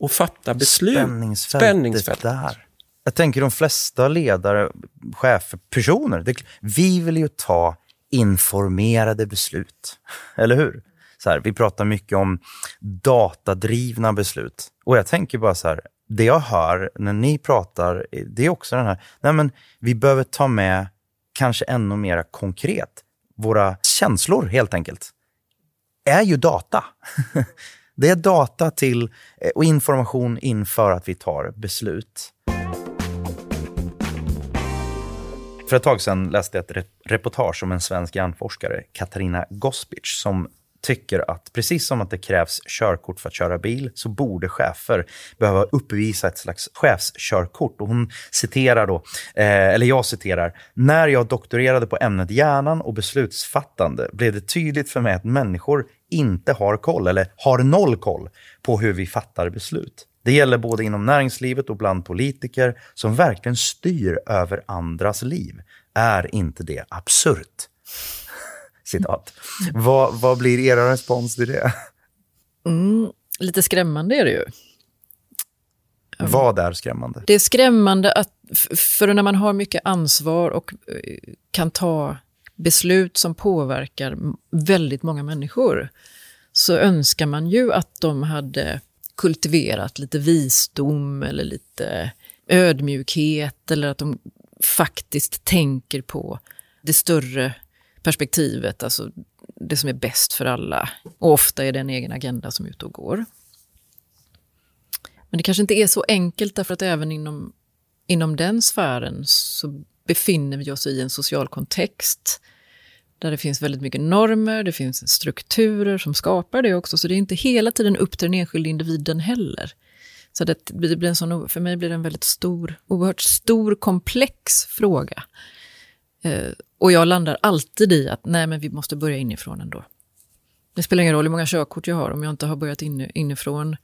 och fatta beslut. Spänningsfältet, Spänningsfält. där. Jag tänker de flesta ledare, chefer, personer, det, vi vill ju ta informerade beslut. Eller hur? Så här, vi pratar mycket om datadrivna beslut. Och jag tänker bara så här, det jag hör när ni pratar, det är också den här, nej men vi behöver ta med kanske ännu mer konkret, våra känslor helt enkelt, är ju data. Det är data till eh, och information inför att vi tar beslut. För ett tag sedan läste jag ett reportage om en svensk hjärnforskare, Katarina Gospic, som tycker att precis som att det krävs körkort för att köra bil så borde chefer behöva uppvisa ett slags chefskörkort. Och hon citerar då, eh, eller jag citerar, när jag doktorerade på ämnet hjärnan och beslutsfattande blev det tydligt för mig att människor inte har koll, eller har noll koll, på hur vi fattar beslut. Det gäller både inom näringslivet och bland politiker som verkligen styr över andras liv. Är inte det absurt? Citat. Vad, vad blir er respons till det? Mm, lite skrämmande är det ju. Vad är skrämmande? Det är skrämmande att, för när man har mycket ansvar och eh, kan ta beslut som påverkar väldigt många människor, så önskar man ju att de hade kultiverat lite visdom eller lite ödmjukhet eller att de faktiskt tänker på det större perspektivet, alltså det som är bäst för alla. Och ofta är det en egen agenda som är ute och går. Men det kanske inte är så enkelt därför att även inom, inom den sfären så befinner vi oss i en social kontext där det finns väldigt mycket normer, det finns strukturer som skapar det också, så det är inte hela tiden upp till den enskilde individen heller. Så det, det blir en sån, för mig blir det en väldigt stor, oerhört stor, komplex fråga. Eh, och jag landar alltid i att nej, men vi måste börja inifrån ändå. Det spelar ingen roll hur många körkort jag har om jag inte har börjat in, inifrån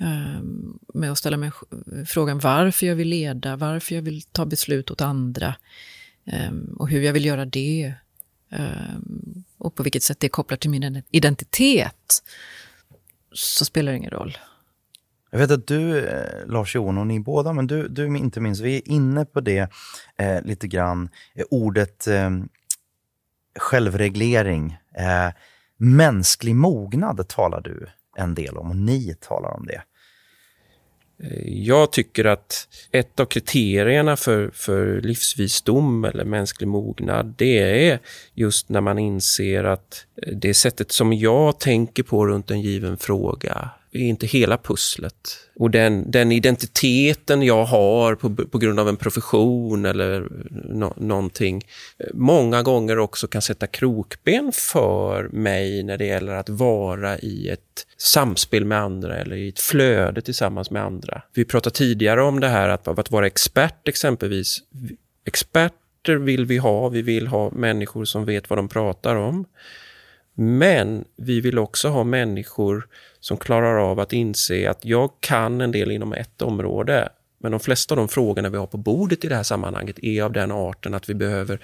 eh, med att ställa mig frågan varför jag vill leda, varför jag vill ta beslut åt andra eh, och hur jag vill göra det ehm, och på vilket sätt det är kopplat till min identitet, så spelar det ingen roll. Jag vet att du, eh, Lars-Johan och ni båda, men du, du inte minst, vi är inne på det eh, lite grann. Eh, ordet eh, självreglering, eh, mänsklig mognad talar du en del om och ni talar om det. Jag tycker att ett av kriterierna för, för livsvisdom eller mänsklig mognad, det är just när man inser att det sättet som jag tänker på runt en given fråga är inte hela pusslet. Och den, den identiteten jag har på, på grund av en profession eller no, någonting många gånger också kan sätta krokben för mig när det gäller att vara i ett samspel med andra eller i ett flöde tillsammans med andra. Vi pratade tidigare om det här att, att vara expert exempelvis. Experter vill vi ha, vi vill ha människor som vet vad de pratar om. Men vi vill också ha människor som klarar av att inse att jag kan en del inom ett område. Men de flesta av de frågorna vi har på bordet i det här sammanhanget är av den arten att vi behöver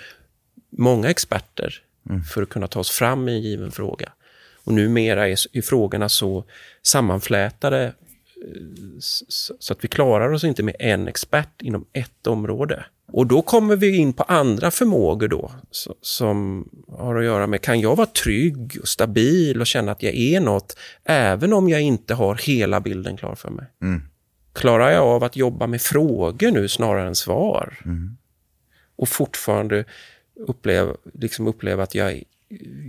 många experter mm. för att kunna ta oss fram i en given fråga. Och numera är, är frågorna så sammanflätade eh, så att vi klarar oss inte med en expert inom ett område. Och då kommer vi in på andra förmågor då, som har att göra med, kan jag vara trygg och stabil och känna att jag är något, även om jag inte har hela bilden klar för mig? Mm. Klarar jag av att jobba med frågor nu snarare än svar? Mm. Och fortfarande uppleva, liksom uppleva att jag,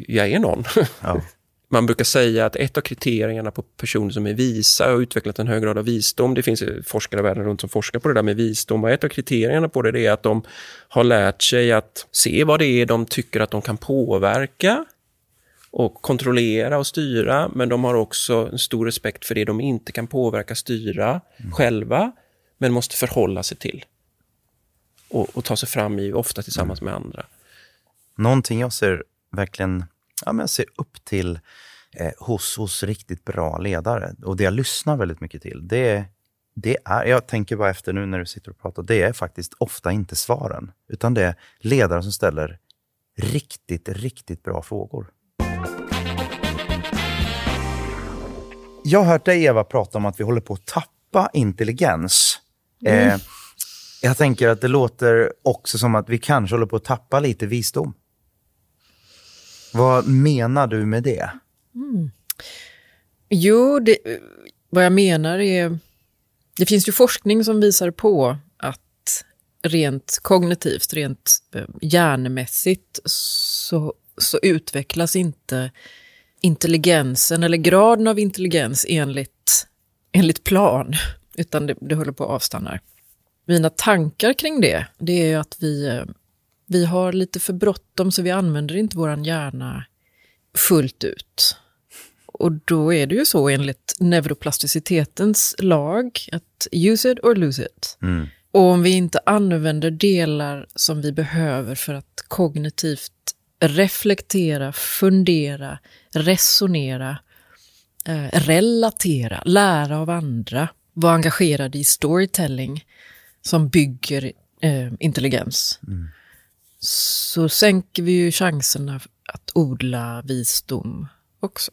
jag är någon. Ja. Man brukar säga att ett av kriterierna på personer som är visa och utvecklat en hög grad av visdom, det finns forskare världen runt som forskar på det där med visdom, och ett av kriterierna på det är att de har lärt sig att se vad det är de tycker att de kan påverka och kontrollera och styra, men de har också en stor respekt för det de inte kan påverka, styra mm. själva, men måste förhålla sig till. Och, och, ta sig fram i, ofta tillsammans mm. med andra. Någonting jag ser verkligen ja, men jag ser upp till eh, hos, hos riktigt bra ledare. Och det jag lyssnar väldigt mycket till, det, det är, jag tänker bara efter nu när du sitter och pratar, det är faktiskt ofta inte svaren, utan det är ledare som ställer riktigt, riktigt bra frågor. Jag har hört dig, Eva, prata om att vi håller på att tappa intelligens. Mm. Eh, jag tänker att det låter också som att vi kanske håller på att tappa lite visdom. Vad menar du med det? Mm. Jo, det, vad jag menar är... Det finns ju forskning som visar på att rent kognitivt, rent eh, hjärnmässigt, så, så utvecklas inte intelligensen eller graden av intelligens enligt, enligt plan, utan det, det håller på att avstanna. Mina tankar kring det, det är att vi, eh, vi har lite för bråttom så vi använder inte vår hjärna fullt ut. Och då är det ju så enligt neuroplasticitetens lag att use it or lose it. Mm. Och om vi inte använder delar som vi behöver för att kognitivt reflektera, fundera, resonera, eh, relatera, lära av andra, vara engagerade i storytelling som bygger eh, intelligens, så sänker vi ju chanserna att odla visdom också.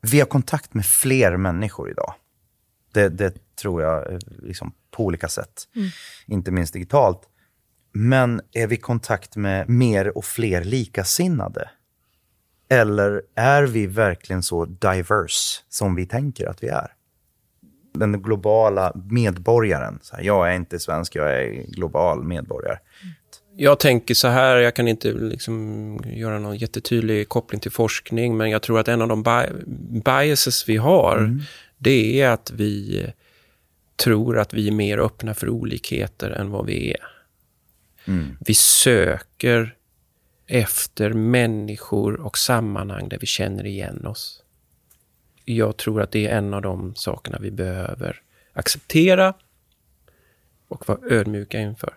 Vi har kontakt med fler människor idag. Det, det tror jag eh, liksom, på olika sätt. Inte minst digitalt. Men är vi i kontakt med mer och fler likasinnade? Eller är vi verkligen så diverse som vi tänker att vi är? Den globala medborgaren. Så här, jag är inte svensk, jag är global medborgare. Jag tänker så här, jag kan inte liksom göra någon jättetydlig koppling till forskning, men jag tror att en av de bi biases vi har, det är att vi tror att vi är mer öppna för olikheter än vad vi är. Vi söker efter människor och sammanhang där vi känner igen oss. Jag tror att det är en av de sakerna vi behöver acceptera och vara ödmjuka inför.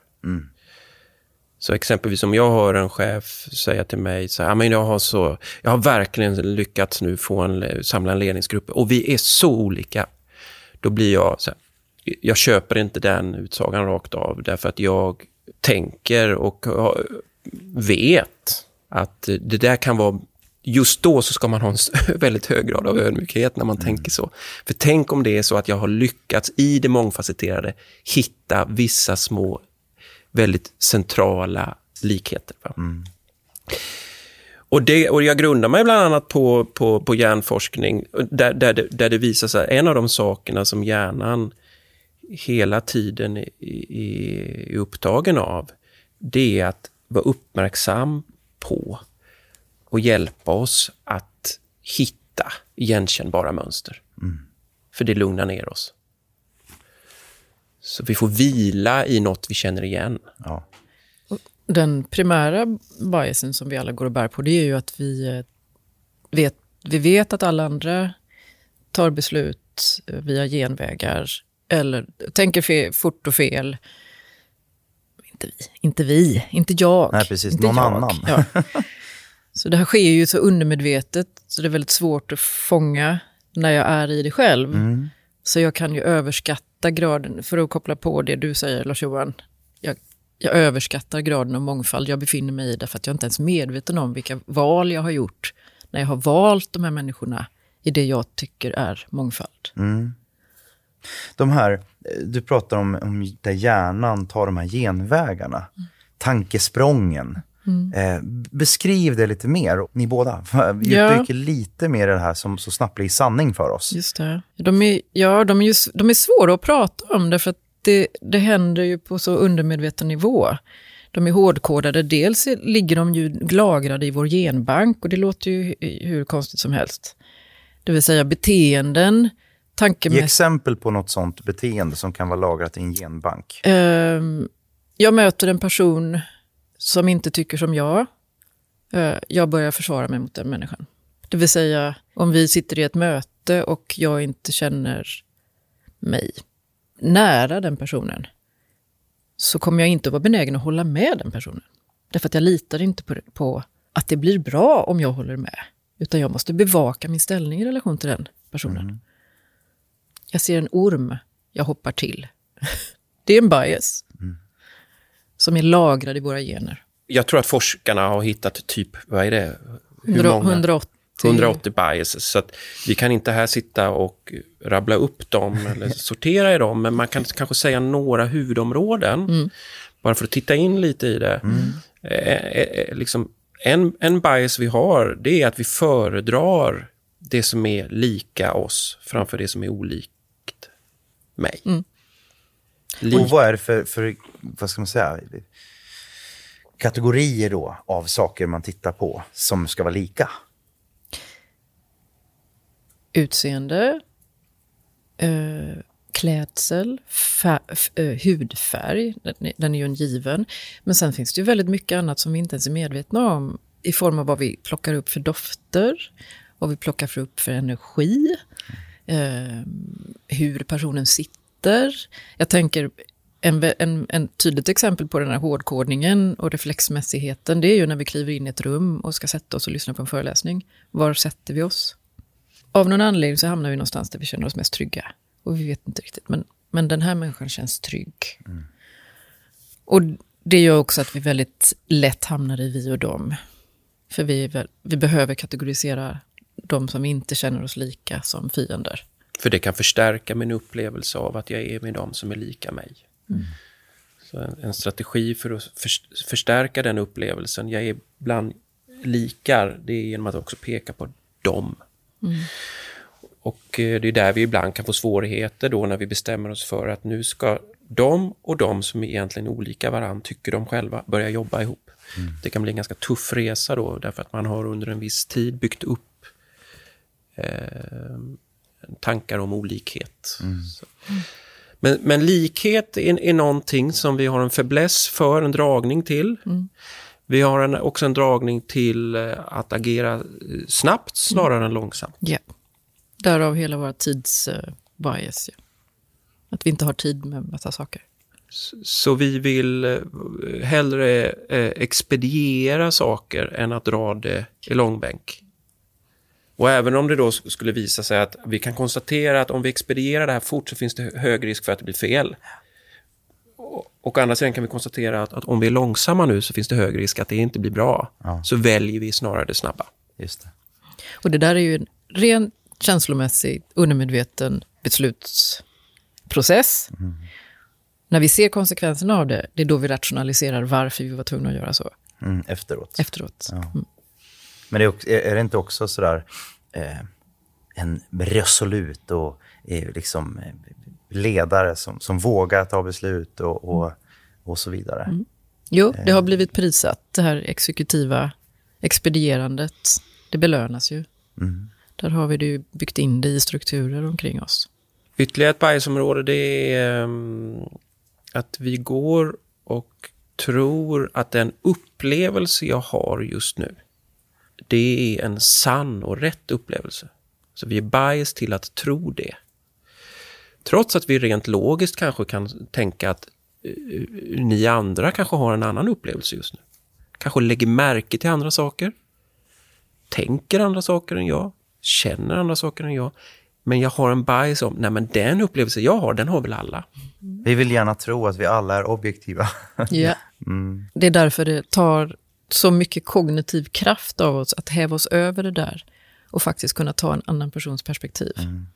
Så exempelvis om jag hör en chef säga till mig så här, "Ja, men jag har, så, jag har verkligen lyckats nu få en, samla en ledningsgrupp och vi är så olika. Då blir jag så här, jag köper inte den utsagan rakt av därför att jag tänker och vet att det där kan vara Just då så ska man ha en väldigt hög grad av ödmjukhet när man tänker så. För tänk om det är så att jag har lyckats i det mångfacetterade hitta vissa små väldigt centrala likheter. Va? Och, det, och jag grundar mig bland annat på, på, på hjärnforskning där, där, det, där det visar sig en av de sakerna som hjärnan hela tiden är, upptagen av, det är att vara uppmärksam på och hjälpa oss att hitta igenkännbara mönster. För det lugnar ner oss. Så vi får vila i något vi känner igen. Ja. Den primära biasen som vi alla går och bär på, det är ju att vi eh, vet, vi vet att alla andra tar beslut eh, via genvägar eller tänker fe, fort och fel. Inte vi, inte vi, inte jag. Nej, precis. Inte Någon jag. annan. Ja. Så det här sker ju så undermedvetet, så det är väldigt svårt att fånga när jag är i det själv. Mm. Så jag kan ju överskatta graden, för att koppla på det du säger Lars-Johan, jag, jag överskattar graden av mångfald jag befinner mig i därför att jag inte ens är medveten om vilka val jag har gjort när jag har valt de här människorna i det jag tycker är mångfald. De här, eh, du pratar om, om där hjärnan tar de här genvägarna. Tankesprången. Eh, beskriv det lite mer, ni båda. Vi Ja. lite mer i det här som så snabbt blir sanning för oss. Just det. De är, ja, de är, ju, de är svåra att prata om därför att det, det händer ju på så undermedveten nivå. De är hårdkodade. Dels ligger de ju lagrade i vår genbank och det låter ju hu- hur konstigt som helst. Det vill säga beteenden, Ge tankemässiga... exempel på något sånt beteende som kan vara lagrat i en genbank. Ehm, jag möter en person som inte tycker som jag. Eh, jag börjar försvara mig mot den människan. Det vill säga, om vi sitter i ett möte och jag inte känner mig nära den personen, så kommer jag inte vara benägen att hålla med den personen. Därför att jag litar inte på, på att det blir bra om jag håller med. Utan jag måste bevaka min ställning i relation till den personen. Jag ser en orm, jag hoppar till. Det är en bias. Som är lagrad i våra gener. Jag tror att forskarna har hittat typ, vad är det? Hur 100 många? 180. 180 biases. Så att vi kan inte här sitta och rabbla upp dem eller sortera i dem, men man kan kanske säga några huvudområden. Bara för att titta in lite i det. Eh, eh, eh, liksom, en, en bias vi har, det är att vi föredrar det som är lika oss framför det som är olikt mig. Och vad är det för, för, vad ska man säga, kategorier då av saker man tittar på som ska vara lika? Utseende, eh, klädsel, eh, hudfärg, den, den är ju en given. Men sen finns det ju väldigt mycket annat som vi inte ens är medvetna om i form av vad vi plockar upp för dofter, vad vi plockar upp för energi, eh, hur personen sitter. Jag tänker en, en, en, tydligt exempel på den här hårdkodningen och reflexmässigheten, det är ju när vi kliver in i ett rum och ska sätta oss och lyssna på en föreläsning. Var sätter vi oss? Av någon anledning så hamnar vi någonstans där vi känner oss mest trygga. Och vi vet inte riktigt, men, men den här människan känns trygg. Mm. Och det gör också att vi väldigt lätt hamnar i vi och dem. För vi, vi behöver kategorisera de som inte känner oss lika som fiender. För det kan förstärka min upplevelse av att jag är med de som är lika mig. Mm. Så en, en, strategi för att för, förstärka den upplevelsen, jag är bland likar, det är genom att också peka på dem. Mm. Och eh, det är där vi ibland kan få svårigheter då när vi bestämmer oss för att nu ska de och de som är egentligen olika varandra, tycker de själva, börja jobba ihop. Mm. Det kan bli en ganska tuff resa då, därför att man har under en viss tid byggt upp eh, tankar om olikhet. Mm. Men, men, likhet är, är någonting som vi har en fäbless för, en dragning till. Mm. Vi har en, också en dragning till eh, att agera eh, snabbt snarare mm. än långsamt. Yeah. Därav hela våra tidsbias. Uh, ja. Att vi inte har tid med massa saker. Så vi vill eh, hellre eh, expediera saker än att dra det i långbänk. Och även om det då skulle visa sig att vi kan konstatera att om vi expedierar det här fort så finns det hög risk för att det blir fel. Och å andra sidan kan vi konstatera att, att, om vi är långsamma nu så finns det hög risk att det inte blir bra. Ja. Så väljer vi snarare det snabba. Just det. Och det där är ju en ren känslomässig, undermedveten beslutsprocess. Mm. När vi ser konsekvenserna av det, det är då vi rationaliserar varför vi var tvungna att göra så. Mm, efteråt. Efteråt. Ja. Mm. Men det är, också, är, det inte också sådär eh, en resolut och eh, liksom, eh, ledare som, som vågar ta beslut och, och, och så vidare? Mm. Jo, det har eh. blivit prissatt, det här exekutiva expedierandet. Det belönas ju. Mm. Där har vi det byggt in det i strukturer omkring oss. Ytterligare ett biasområde det är um, att vi går och tror att den upplevelse jag har just nu, det är en sann och rätt upplevelse. Så vi är bias till att tro det. Trots att vi rent logiskt kanske kan tänka att uh, ni andra kanske har en annan upplevelse just nu. Kanske lägger märke till andra saker, tänker andra saker än jag, känner andra saker än jag. Men jag har en bias om, nej men den upplevelse jag har, den har väl alla. Vi vill gärna tro att vi alla är objektiva. Ja. Mm. Det är därför det tar så mycket kognitiv kraft av oss att häva oss över det där och faktiskt kunna ta en annan persons perspektiv. Mm.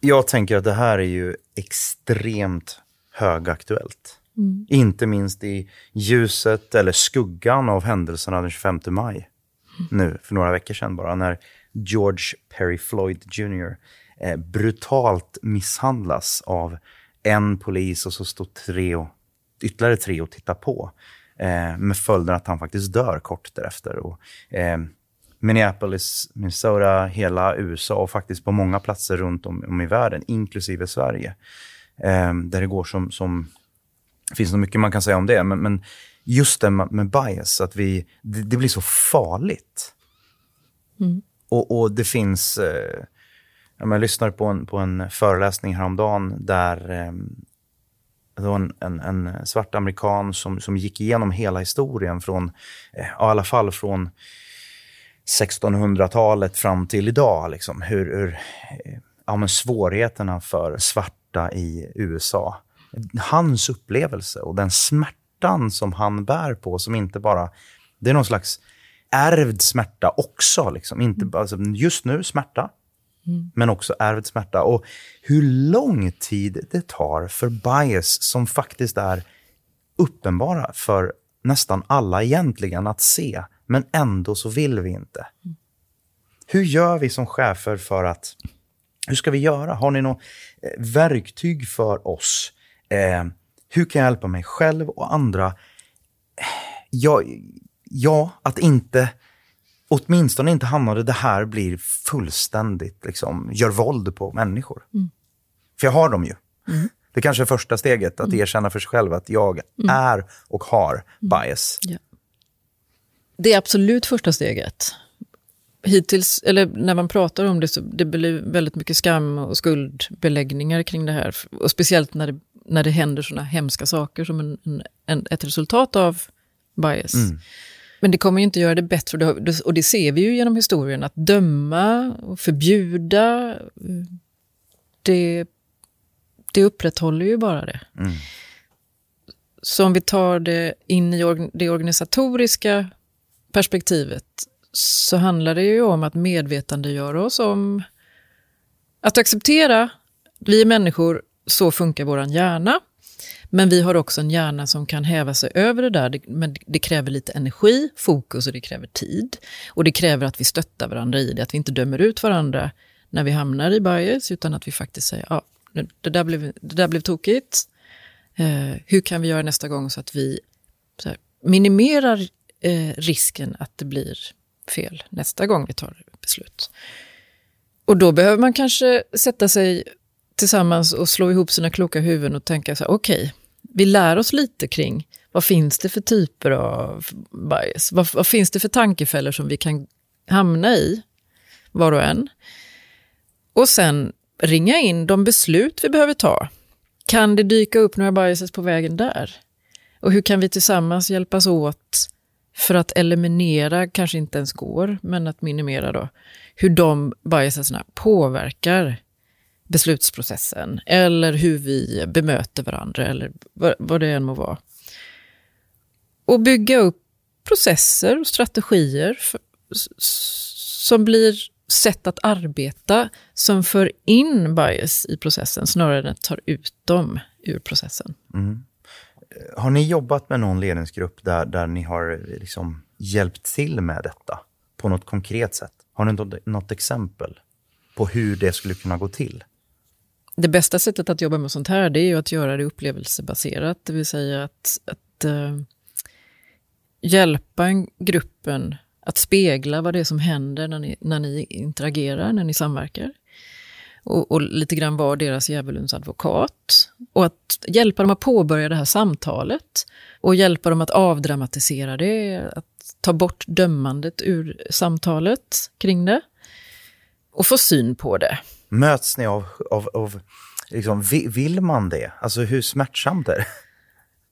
Jag tänker att det här är ju extremt högaktuellt. Mm. Inte minst i ljuset eller skuggan av händelserna den 25 maj. Nu, för några veckor sedan bara, när George Perry Floyd Jr. Eh, brutalt misshandlas av en polis och så står tre och, ytterligare tre och tittar på. Eh, med följden att han faktiskt dör kort därefter. Och, eh, Minneapolis, Minnesota, hela USA och faktiskt på många platser runt om, om i världen, inklusive Sverige. Eh, där det går som... som finns nog mycket man kan säga om det, men, men just det med, bias, att vi, det, det blir så farligt. Mm. Och, och det finns... Eh, jag lyssnade på en, på en föreläsning häromdagen där eh, en, en, en, svart amerikan som, som gick igenom hela historien från, eh, i alla fall från 1600-talet fram till idag. Liksom, hur, hur eh, ja, men svårigheterna för svarta i USA. Hans upplevelse och den smärtan som han bär på, som inte bara... Det är någon slags ärvd smärta också. Liksom. Inte, alltså, just nu smärta, mm. men också ärvd smärta. Och hur lång tid det tar för bias som faktiskt är uppenbara för nästan alla egentligen att se, men ändå så vill vi inte. Mm. Hur gör vi som chefer för att... Hur ska vi göra? Har ni något eh, verktyg för oss Eh, hur kan jag hjälpa mig själv och andra? Ja, ja att inte, åtminstone inte hamna det här blir fullständigt, liksom, gör våld på människor. Mm. För jag har dem ju. Det kanske är första steget, Mm. att erkänna för sig själv att jag är och har bias. Ja. Det är absolut första steget. Hittills, eller när man pratar om det, så det blir väldigt mycket skam och skuldbeläggningar kring det här. Och speciellt när det, när det händer såna hemska saker som en, en, en, ett resultat av bias. Men det kommer ju inte göra det bättre. Och det, ser vi ju genom historien. Att döma och förbjuda, det, det upprätthåller ju bara det. Så om vi tar det in i det organisatoriska perspektivet så handlar det ju om att medvetandegöra oss om att acceptera, vi är människor, så funkar vår hjärna. Men vi har också en hjärna som kan häva sig över det där. Men det kräver lite energi, fokus och det kräver tid. Och det kräver att vi stöttar varandra i det, att vi inte dömer ut varandra när vi hamnar i bias, utan att vi faktiskt säger ja, det, där blev, det där blev tokigt. Eh, hur kan vi göra nästa gång så att vi så här, minimerar eh, risken att det blir fel nästa gång vi tar beslut? Och då behöver man kanske sätta sig tillsammans och slå ihop sina kloka huvuden och tänka så här, okej, vi lär oss lite kring vad finns det för typer av bias? Vad, vad finns det för tankefällor som vi kan hamna i, var och en? Och sen ringa in de beslut vi behöver ta. Kan det dyka upp några biases på vägen där? Och hur kan vi tillsammans hjälpas åt för att eliminera, kanske inte ens går, men att minimera då, hur de biaserna påverkar beslutsprocessen eller hur vi bemöter varandra eller vad, det än må vara. Och bygga upp processer och strategier för, som blir sätt att arbeta som för in bias i processen snarare än att tar ut dem ur processen. Mm. Har ni jobbat med någon ledningsgrupp där, där ni har liksom hjälpt till med detta på något konkret sätt? Har ni något, något exempel på hur det skulle kunna gå till? Det bästa sättet att jobba med sånt här det är ju att göra det upplevelsebaserat, det vill säga att, att eh, hjälpa gruppen att spegla vad det är som händer när ni, när ni interagerar, när ni samverkar. Och, och lite grann vara deras djävulens advokat. Och att hjälpa dem att påbörja det här samtalet. Och hjälpa dem att avdramatisera det, att ta bort dömandet ur samtalet kring det. Och få syn på det. Möts ni av, av, av liksom, vi- vill man det? Alltså hur smärtsamt är det?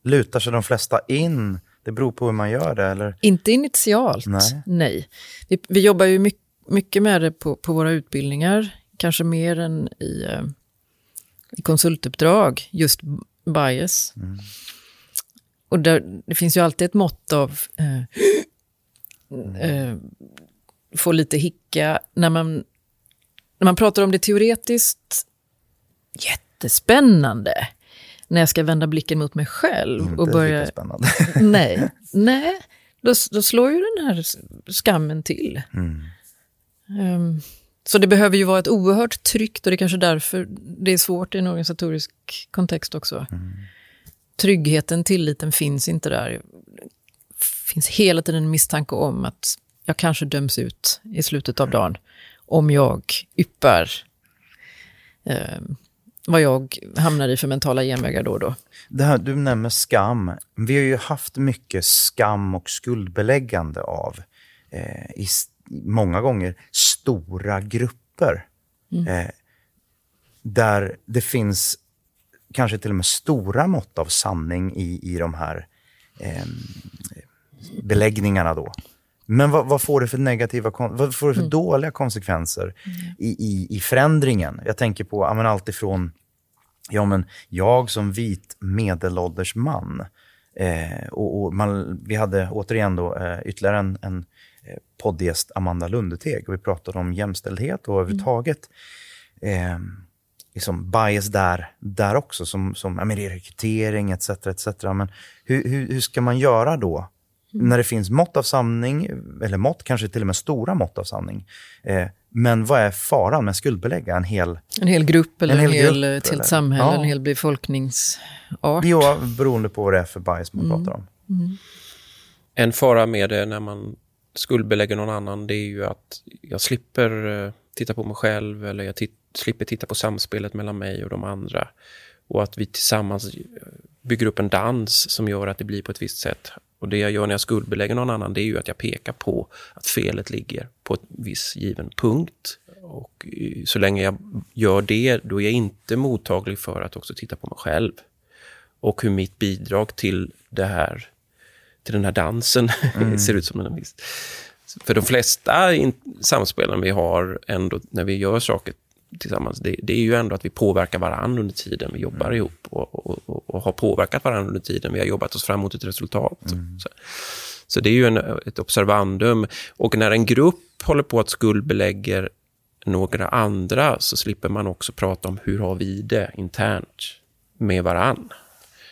Lutar sig de flesta in? Det beror på hur man gör det, eller? Inte initialt, Nej. nej. Vi, vi jobbar ju mycket, mycket med det på, på våra utbildningar, kanske mer än i, eh, i konsultuppdrag, just bias. Och där, det finns ju alltid ett mått av eh, eh, få lite hicka när man, när man pratar om det teoretiskt. Jättespännande. När jag ska vända blicken mot mig själv och Inte börja... lika spännande. Nej, nej. Då, då slår ju den här skammen till. Ehm, så det behöver ju vara ett oerhört tryck och det är kanske därför det är svårt i en organisatorisk kontext också. Tryggheten, tilliten finns inte där. Det finns hela tiden en misstanke om att jag kanske döms ut i slutet av dagen om jag yppar ehm, vad jag hamnar i för mentala genvägar då och då. Det här, du nämner skam. Vi har ju haft mycket skam och skuldbeläggande av, eh, i, många gånger, stora grupper. Eh, där det finns kanske till och med stora mått av sanning i, i de här eh, beläggningarna då. Men vad, vad får det för negativa, vad får det för dåliga konsekvenser i, i, i förändringen? Jag tänker på ja, men allt ifrån Ja, men jag som vit medelålders man. Eh, och, och man, vi hade återigen då, eh, ytterligare en, en eh, poddgäst, Amanda Lundeteg. Och vi pratade om jämställdhet och överhuvudtaget eh, liksom bias där, där också. Som, som ja, men rekrytering etc. etc. Men hur, hur, hur ska man göra då när det finns mått av sanning, eller mått, kanske till och med stora mått av sanning. Eh, men vad är faran med att skuldbelägga en hel... En hel grupp eller en hel, hel hel grupp, ett helt eller? samhälle, Ja. en hel befolkningsart. Ja, beroende på vad det är för bajs man pratar om. En fara med det när man skuldbelägger någon annan det är ju att jag slipper eh, titta på mig själv eller jag slipper titta på samspelet mellan mig och de andra. Och att vi tillsammans eh, bygger upp en dans som gör att det blir på ett visst sätt. Och det jag gör när jag skuldbelägger någon annan det är ju att jag pekar på att felet ligger på en viss given punkt. Och eh, så länge jag gör det, då är jag inte mottaglig för att också titta på mig själv. Och hur mitt bidrag till det här till den här dansen ser ut som en viss. För de flesta samspelen vi har ändå när vi gör saker tillsammans, det, det är ju ändå att vi påverkar varandra under tiden vi jobbar ihop och, och, och, och har påverkat varandra under tiden vi har jobbat oss fram mot ett resultat. Så, så det är ju en, ett observandum. Och när en grupp håller på att skuldbelägger några andra så slipper man också prata om hur har vi det internt med varann.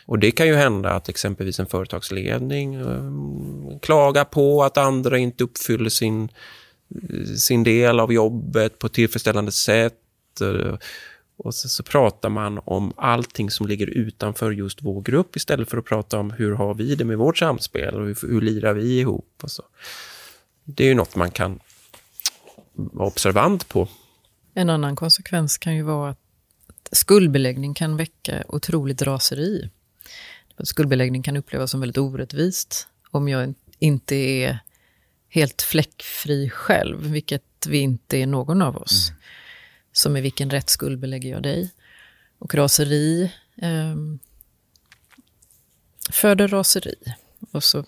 Och det kan ju hända att exempelvis en företagsledning eh, klagar på att andra inte uppfyller sin, sin del av jobbet på ett tillfredsställande sätt. Och så, så pratar man om allting som ligger utanför just vår grupp istället för att prata om hur har vi det med vårt samspel och hur, hur lirar vi ihop. Och så. Det är ju något man kan vara observant på. En annan konsekvens kan ju vara att skuldbeläggning kan väcka otroligt raseri. Skuldbeläggning kan upplevas som väldigt orättvist om jag inte är helt fläckfri själv, vilket vi inte är någon av oss. Så med vilken rätt skuldbelägger jag dig? Och raseri eh, föder raseri. Och så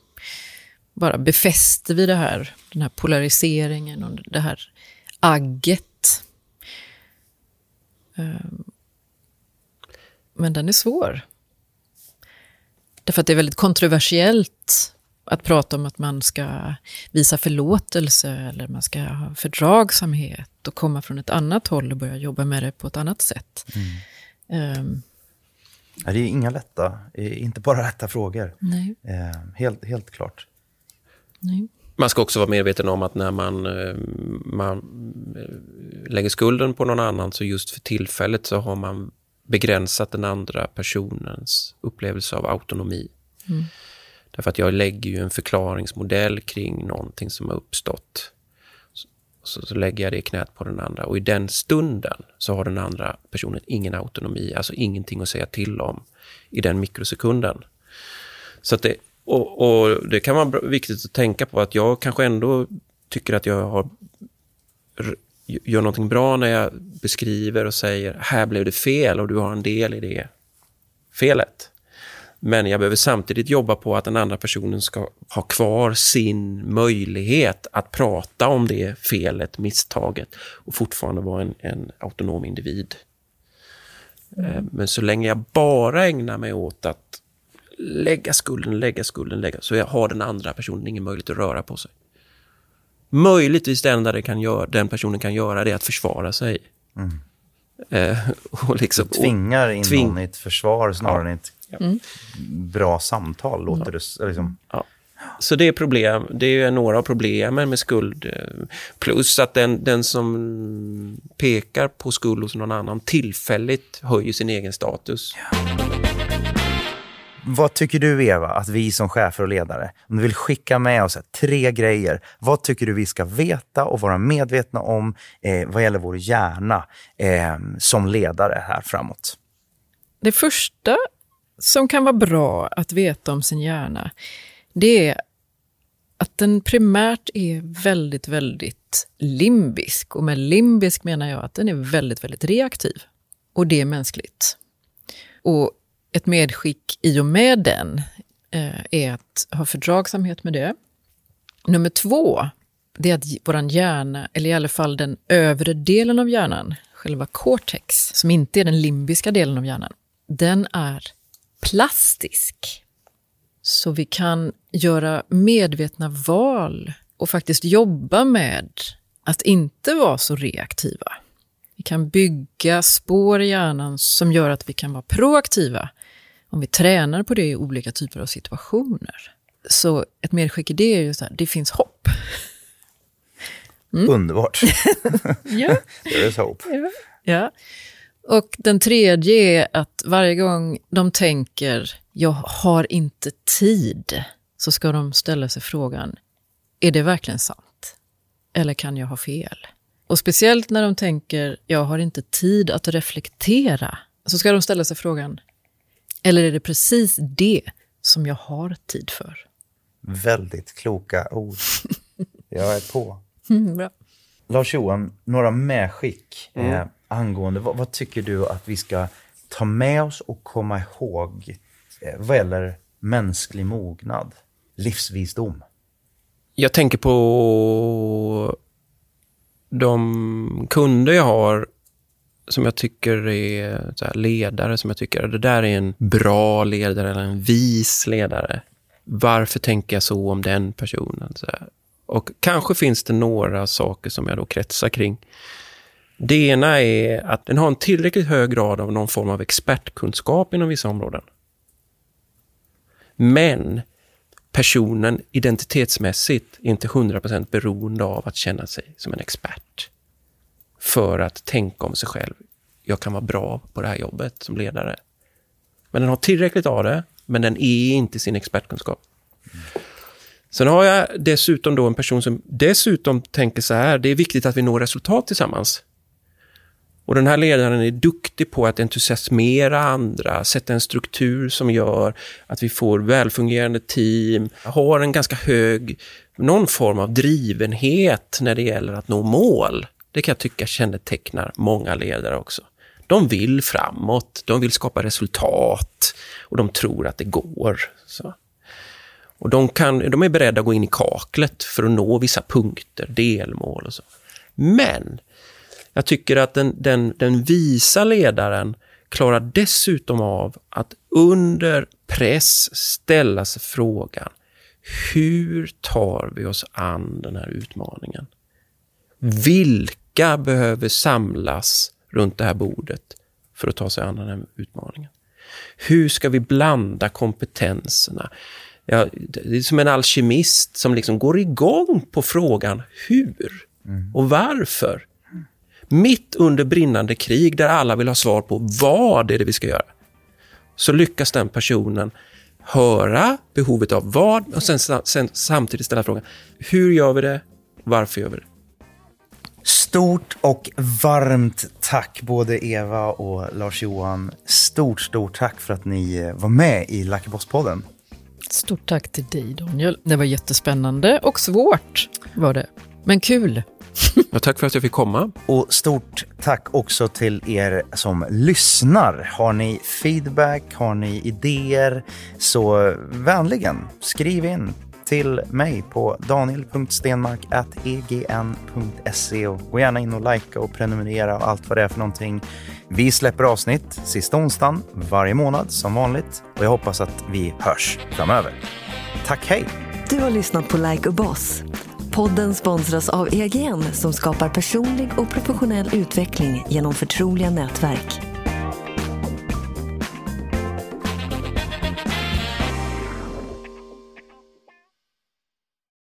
bara befäster vi det här, den här polariseringen och det här agget. Eh, Men den är svår. Därför att det är väldigt kontroversiellt att prata om att man ska visa förlåtelse eller man ska ha fördragsamhet och komma från ett annat håll och börja jobba med det på ett annat sätt. Ehm, Ja, Det är inga lätta, eh, inte bara rätta frågor. nej, Eh, helt, helt klart. nej. Man ska också vara medveten om att när man, eh, man eh, lägger skulden på någon annan så just för tillfället så har man begränsat den andra personens upplevelse av autonomi. Därför att jag lägger ju en förklaringsmodell kring någonting som har uppstått. Så, så, lägger jag det i knät på den andra och i den stunden så har den andra personen ingen autonomi, alltså ingenting att säga till om i den mikrosekunden. Så att det, och, och det kan vara viktigt att tänka på att jag kanske ändå tycker att jag har, gör någonting bra när jag beskriver och säger här blev det fel och du har en del i det felet. Men jag behöver samtidigt jobba på att den andra personen ska ha kvar sin möjlighet att prata om det felet, misstaget och fortfarande vara en, en autonom individ. Eh, Men så länge jag bara ägnar mig åt att lägga skulden, lägga skulden, lägga, så jag har den andra personen ingen möjlighet att röra på sig. Möjligtvis det enda det kan göra, den personen kan göra det är att försvara sig. Eh, och liksom, Tvingar in Tving- någon i ett försvar snarare än ett Mm. bra samtal, låter det liksom. Så det är problem. Det är några av problemen med skuld. eh, Plus att den, den som pekar på skuld hos någon annan tillfälligt höjer sin egen status. Vad tycker du, Eva, att vi som chefer och ledare, om du vill skicka med oss tre grejer, vad tycker du vi ska veta och vara medvetna om eh, vad gäller vår hjärna eh, som ledare här framåt? Det första som kan vara bra att veta om sin hjärna, det är att den primärt är väldigt, väldigt limbisk. Och med limbisk menar jag att den är väldigt, väldigt reaktiv. Och det är mänskligt. Och ett medskick i och med den eh, är att ha fördragsamhet med det. Nummer två, det är att vår hjärna, eller i alla fall den övre delen av hjärnan, själva cortex, som inte är den limbiska delen av hjärnan, den är plastisk. Så vi kan göra medvetna val och faktiskt jobba med att inte vara så reaktiva. Vi kan bygga spår i hjärnan som gör att vi kan vara proaktiva om vi tränar på det i olika typer av situationer. Så ett medskick i det är ju så här, det finns hopp. Underbart. Ja. There is hope. ja. Och den tredje är att varje gång de tänker jag har inte tid, så ska de ställa sig frågan, är det verkligen sant? Eller kan jag ha fel? Och speciellt när de tänker jag har inte tid att reflektera, så ska de ställa sig frågan, eller är det precis det som jag har tid för? Väldigt kloka ord. Jag är på. Mm, bra. Lars-Johan, några medskick eh, angående vad, vad tycker du att vi ska ta med oss och komma ihåg eh, vad gäller mänsklig mognad, livsvisdom? Jag tänker på de kunder jag har som jag tycker är så här ledare, som jag tycker det där är en bra ledare eller en vis ledare. Varför tänker jag så om den personen? Så här. Och kanske finns det några saker som jag då kretsar kring. Det ena är att den har en tillräckligt hög grad av någon form av expertkunskap inom vissa områden. Men personen identitetsmässigt är inte 100% beroende av att känna sig som en expert. För att tänka om sig själv. Jag kan vara bra på det här jobbet som ledare. Men den har tillräckligt av det, men den är inte sin expertkunskap. Sen har jag dessutom då en person som dessutom tänker så här, det är viktigt att vi når resultat tillsammans. Och den här ledaren är duktig på att entusiasmera andra, sätta en struktur som gör att vi får välfungerande team, har en ganska hög, någon form av drivenhet när det gäller att nå mål. Det kan jag tycka kännetecknar många ledare också. De vill framåt, de vill skapa resultat och de tror att det går. Så. Och de, kan, de är beredda att gå in i kaklet för att nå vissa punkter, delmål och så. Men jag tycker att den, den, den visa ledaren klarar dessutom av att under press ställa sig frågan hur tar vi oss an den här utmaningen? Vilka behöver samlas runt det här bordet för att ta sig an den här utmaningen? Hur ska vi blanda kompetenserna? Ja, det är som en alkemist som liksom går igång på frågan hur och varför. Mitt under brinnande krig där alla vill ha svar på vad är det vi ska göra. Så lyckas den personen höra behovet av vad och sen, sen samtidigt ställa frågan hur gör vi det? Varför gör vi det? Stort och varmt tack både Eva och Lars-Johan. Stort, stort tack för att ni var med i Lucky Boss-podden. Stort tack till dig Daniel. Det var jättespännande och svårt var det. Men kul. Ja, tack för att jag fick komma. Och stort tack också till er som lyssnar. Har ni feedback, har ni idéer, så vänligen skriv in till mig på daniel.stenmark.egn.se och gå gärna in och likea och prenumerera och allt vad det är för någonting. Vi släpper avsnitt sista onsdagen varje månad som vanligt och jag hoppas att vi hörs framöver. Tack, hej! Du har lyssnat på Like a Boss. Podden sponsras av EGN som skapar personlig och professionell utveckling genom förtroliga nätverk.